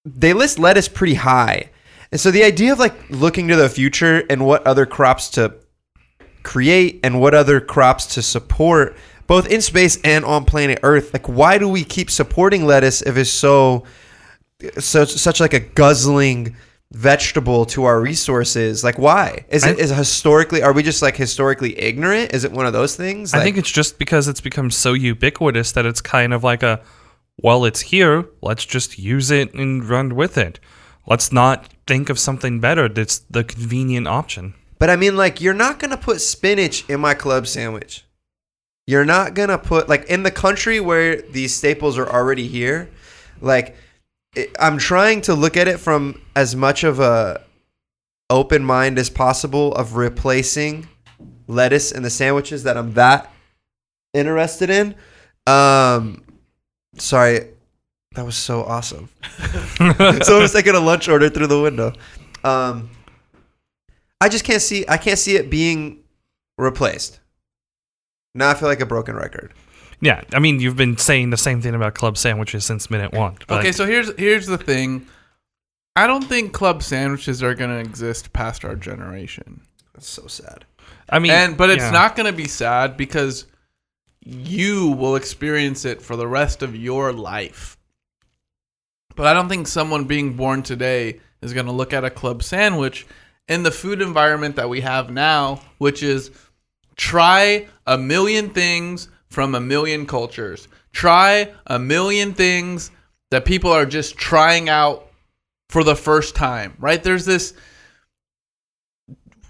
they list lettuce pretty high. And so the idea of like looking to the future and what other crops to create and what other crops to support both in space and on planet Earth, like why do we keep supporting lettuce if it's so such such like a guzzling vegetable to our resources? Like why? Is it is it historically are we just like historically ignorant? Is it one of those things? I think it's just because it's become so ubiquitous that it's kind of like a, well, it's here. Let's just use it and run with it. Let's not think of something better that's the convenient option. But I mean, like, you're not gonna put spinach in my club sandwich. You're not gonna put like in the country where these staples are already here. Like, it, I'm trying to look at it from as much of a open mind as possible of replacing lettuce in the sandwiches that I'm that interested in. Um, sorry, that was so awesome. so I was taking a lunch order through the window. Um, I just can't see. I can't see it being replaced. Now I feel like a broken record. Yeah, I mean, you've been saying the same thing about club sandwiches since minute one. but- okay, so here's here's the thing. I don't think club sandwiches are going to exist past our generation. That's so sad. I mean, and but it's yeah. not going to be sad because you will experience it for the rest of your life. But I don't think someone being born today is going to look at a club sandwich in the food environment that we have now, which is try a million things from a million cultures. Try a million things that people are just trying out for the first time, right? There's this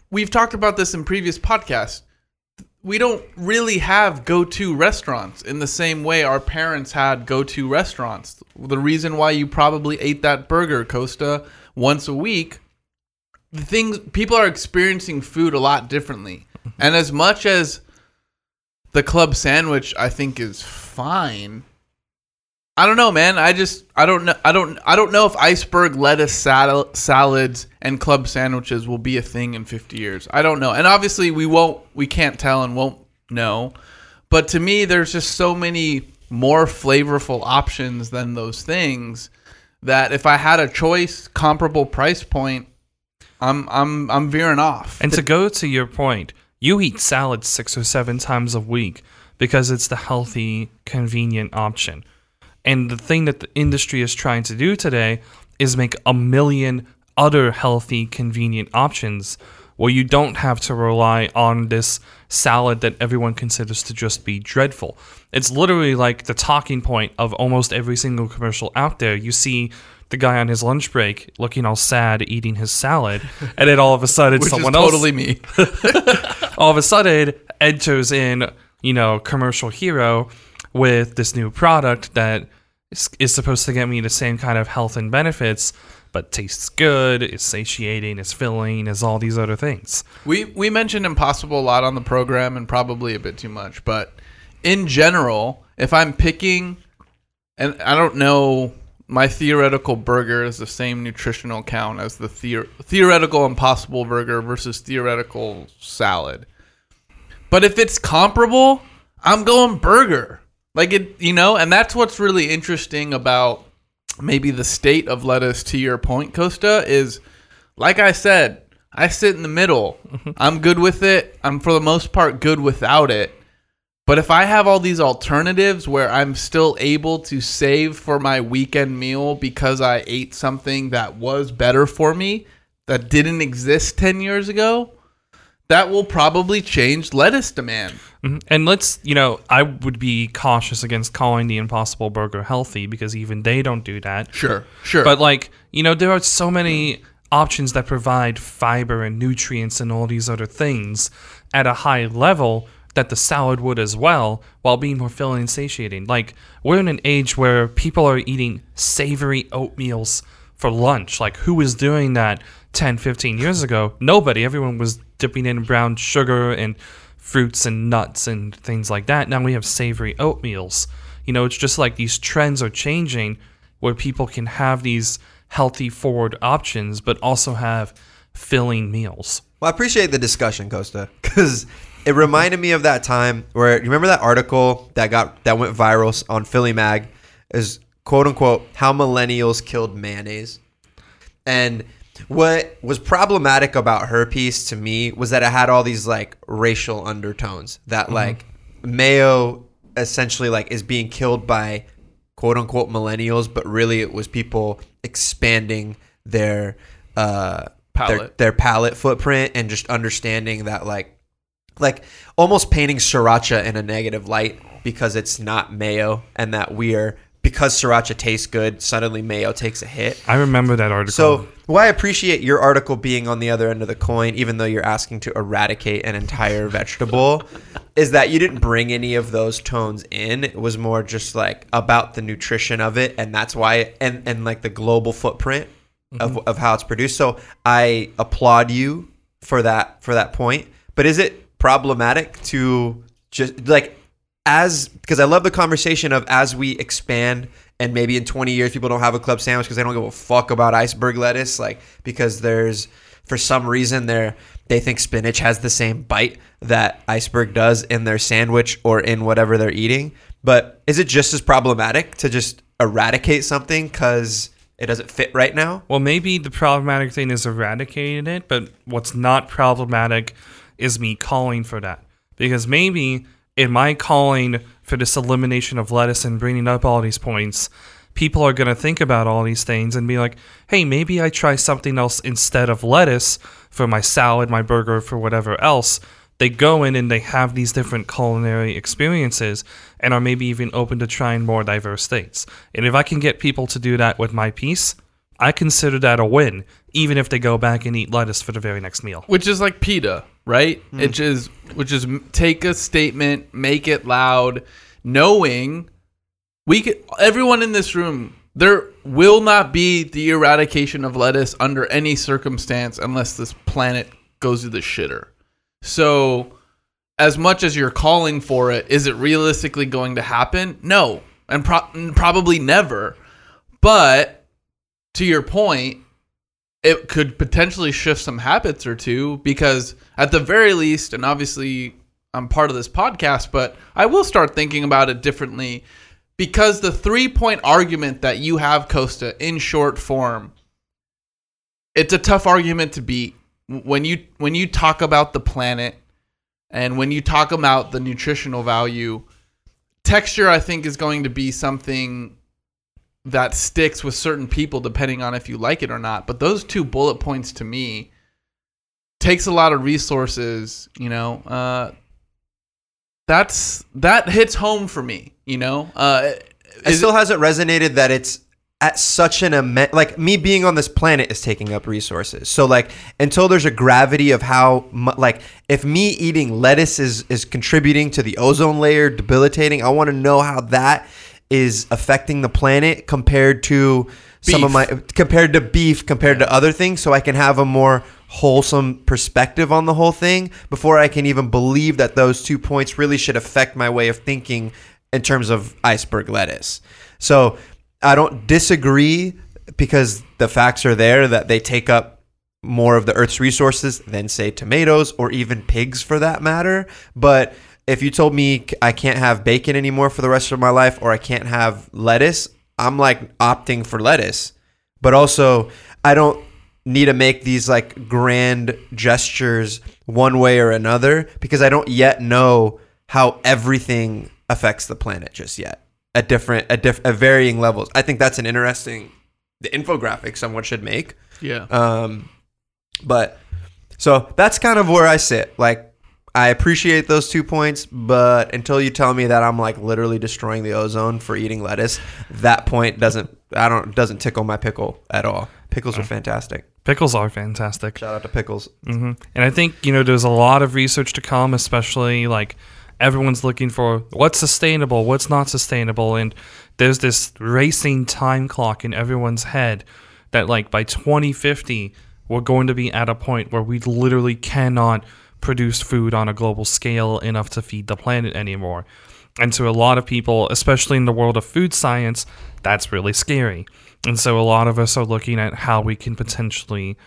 we've talked about this in previous podcasts. We don't really have go-to restaurants in the same way our parents had go-to restaurants. The reason why you probably ate that burger, Costa, once a week, things people are experiencing food a lot differently. Mm-hmm. And as much as the club sandwich I think is fine, I don't know, man. I just I don't know I don't I don't know if iceberg lettuce sal- salads and club sandwiches will be a thing in 50 years. I don't know. And obviously we won't we can't tell and won't know. But to me there's just so many more flavorful options than those things that if I had a choice comparable price point I'm I'm I'm veering off. And to go to your point, you eat salad six or seven times a week because it's the healthy, convenient option. And the thing that the industry is trying to do today is make a million other healthy, convenient options where you don't have to rely on this salad that everyone considers to just be dreadful. It's literally like the talking point of almost every single commercial out there. You see the guy on his lunch break looking all sad eating his salad, and then all of a sudden which someone is else totally me. all of a sudden Ed enters in, you know, commercial hero with this new product that is, is supposed to get me the same kind of health and benefits, but tastes good, is satiating, is filling, is all these other things. We we mentioned impossible a lot on the program and probably a bit too much, but in general, if I'm picking and I don't know my theoretical burger is the same nutritional count as the theor- theoretical impossible burger versus theoretical salad. But if it's comparable, I'm going burger. Like it, you know, and that's what's really interesting about maybe the state of lettuce to your point, Costa, is like I said, I sit in the middle. Mm-hmm. I'm good with it. I'm for the most part good without it. But if I have all these alternatives where I'm still able to save for my weekend meal because I ate something that was better for me that didn't exist 10 years ago, that will probably change lettuce demand. Mhm. And let's, you know, I would be cautious against calling the Impossible Burger healthy because even they don't do that. Sure, sure. But like, you know, there are so many options that provide fiber and nutrients and all these other things at a high level that the salad would as well while being more filling and satiating. Like, we're in an age where people are eating savory oatmeals for lunch. Like, who was doing that 10, 15 years ago? Nobody. Everyone was dipping in brown sugar and fruits and nuts and things like that. Now we have savory oatmeals. You know, it's just like these trends are changing where people can have these healthy forward options, but also have filling meals. Well, I appreciate the discussion, Costa, because it reminded me of that time where you remember that article that got that went viral on Philly Mag? Is quote unquote how millennials killed mayonnaise, and what was problematic about her piece to me was that it had all these like racial undertones that like mayo essentially like is being killed by quote unquote millennials, but really it was people expanding their uh their, Palate. their palate footprint and just understanding that like like almost painting sriracha in a negative light because it's not mayo and that we are because sriracha tastes good suddenly mayo takes a hit I remember that article. so, well, I appreciate your article being on the other end of the coin, even though you're asking to eradicate an entire vegetable, is that you didn't bring any of those tones in. It was more just like about the nutrition of it, and that's why, and and like the global footprint of, mm-hmm. of how it's produced. So, I applaud you for that for that point. But is it problematic to just like as because I love the conversation of as we expand and maybe in 20 years people don't have a club sandwich because they don't give a fuck about iceberg lettuce like because there's for some reason they're they think spinach has the same bite that iceberg does in their sandwich or in whatever they're eating. But is it just as problematic to just eradicate something because it doesn't fit right now? Well, maybe the problematic thing is eradicating it, but what's not problematic is me calling for that. Because maybe in my calling for this elimination of lettuce and bringing up all these points, people are going to think about all these things and be like, hey, maybe I try something else instead of lettuce for my salad, my burger, for whatever else. They go in and they have these different culinary experiences and are maybe even open to trying more diverse things. And if I can get people to do that with my piece, I consider that a win, even if they go back and eat lettuce for the very next meal. which is like PETA, right? Hmm. Which is which is take a statement, make it loud, knowing we could everyone in this room there will not be the eradication of lettuce under any circumstance unless this planet goes to the shitter. So as much as you're calling for it, is it realistically going to happen? No, and pro- probably never. But to your point, it could potentially shift some habits or two because at the very least and obviously I'm part of this podcast but I will start thinking about it differently. Because the three point argument that you have Costa in short form it's a tough argument to beat. When you when you talk about the planet and when you talk about the nutritional value texture I think is going to be something that sticks with certain people depending on if you like it or not. But those two bullet points to me takes a lot of resources, you know. Uh that's that hits home for me, you know. Uh it still hasn't resonated that it's at such an immense like me being on this planet is taking up resources so like until there's a gravity of how like if me eating lettuce is is contributing to the ozone layer debilitating i want to know how that is affecting the planet compared to some of my compared to beef compared to other things so i can have a more wholesome perspective on the whole thing before i can even believe that those two points really should affect my way of thinking in terms of iceberg lettuce so I don't disagree because the facts are there that they take up more of the earth's resources than say tomatoes or even pigs for that matter. But if you told me I can't have bacon anymore for the rest of my life or I can't have lettuce, I'm like opting for lettuce. But also, I don't need to make these like grand gestures one way or another because I don't yet know how everything affects the planet just yet at different at, diff- at varying levels. I think that's an interesting the infographic someone should make. Yeah. Um, but so that's kind of where I sit. Like, I appreciate those two points, but until you tell me that I'm like literally destroying the ozone for eating lettuce, that point doesn't I don't doesn't tickle my pickle at all. Pickles are fantastic. Pickles are fantastic. Shout out to pickles. hmm And I think you know there's a lot of research to come, especially like everyone's looking for what's sustainable, what's not sustainable, and there's this racing time clock in everyone's head that like by 2050 we're going to be at a point where we literally cannot produce food on a global scale enough to feed the planet anymore. And to a lot of people, especially in the world of food science, that's really scary. And so a lot of us are looking at how we can potentially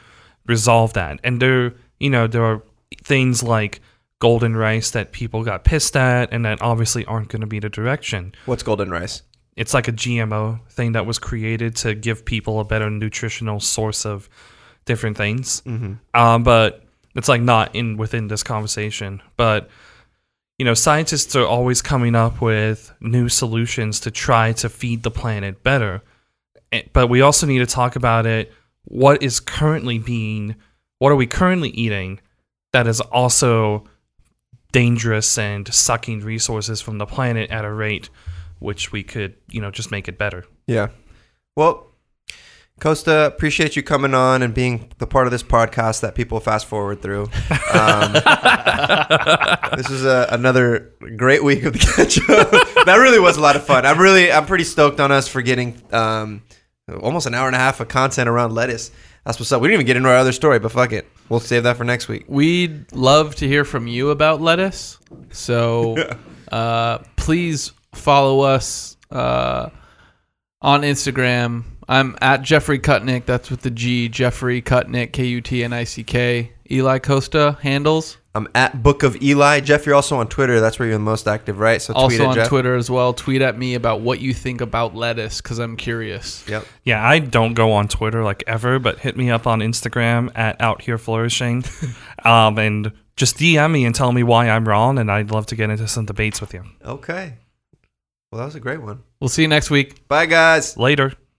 resolve that. And there, you know, there are things like golden rice that people got pissed at and that obviously aren't going to be the direction. What's golden rice? It's like a GMO thing that was created to give people a better nutritional source of different things. Um, but it's like not in within this conversation. But you know, scientists are always coming up with new solutions to try to feed the planet better. Eh, But we also need to talk about it. What is currently being, what are we currently eating that is also dangerous and sucking resources from the planet at a rate which we could, you know, just make it better. Yeah. Well, Costa, appreciate you coming on and being the part of this podcast that people fast forward through. Um, this is a, another great week of the catch up. that really was a lot of fun. I'm really, I'm pretty stoked on us for getting um, almost an hour and a half of content around lettuce. That's what's up. We didn't even get into our other story, but fuck it. We'll save that for next week. We'd love to hear from you about lettuce. So uh, please follow us uh, on Instagram. I'm at Geoffrey Kutnick. That's with the G. Geoffrey Kutnick, K U T N I C K. Elie Costa handles. I'm at Book of Eli. Jeff, you're also on Twitter. That's where you're the most active, right? So tweet Also at on Jeff. Twitter as well. Tweet at me about what you think about lettuce because I'm curious. Yep. Yeah, I don't go on Twitter like ever, but hit me up on Instagram at out here flourishing, um, and just DM me and tell me why I'm wrong, and I'd love to get into some debates with you. Okay. Well, that was a great one. We'll see you next week. Bye, guys. Later.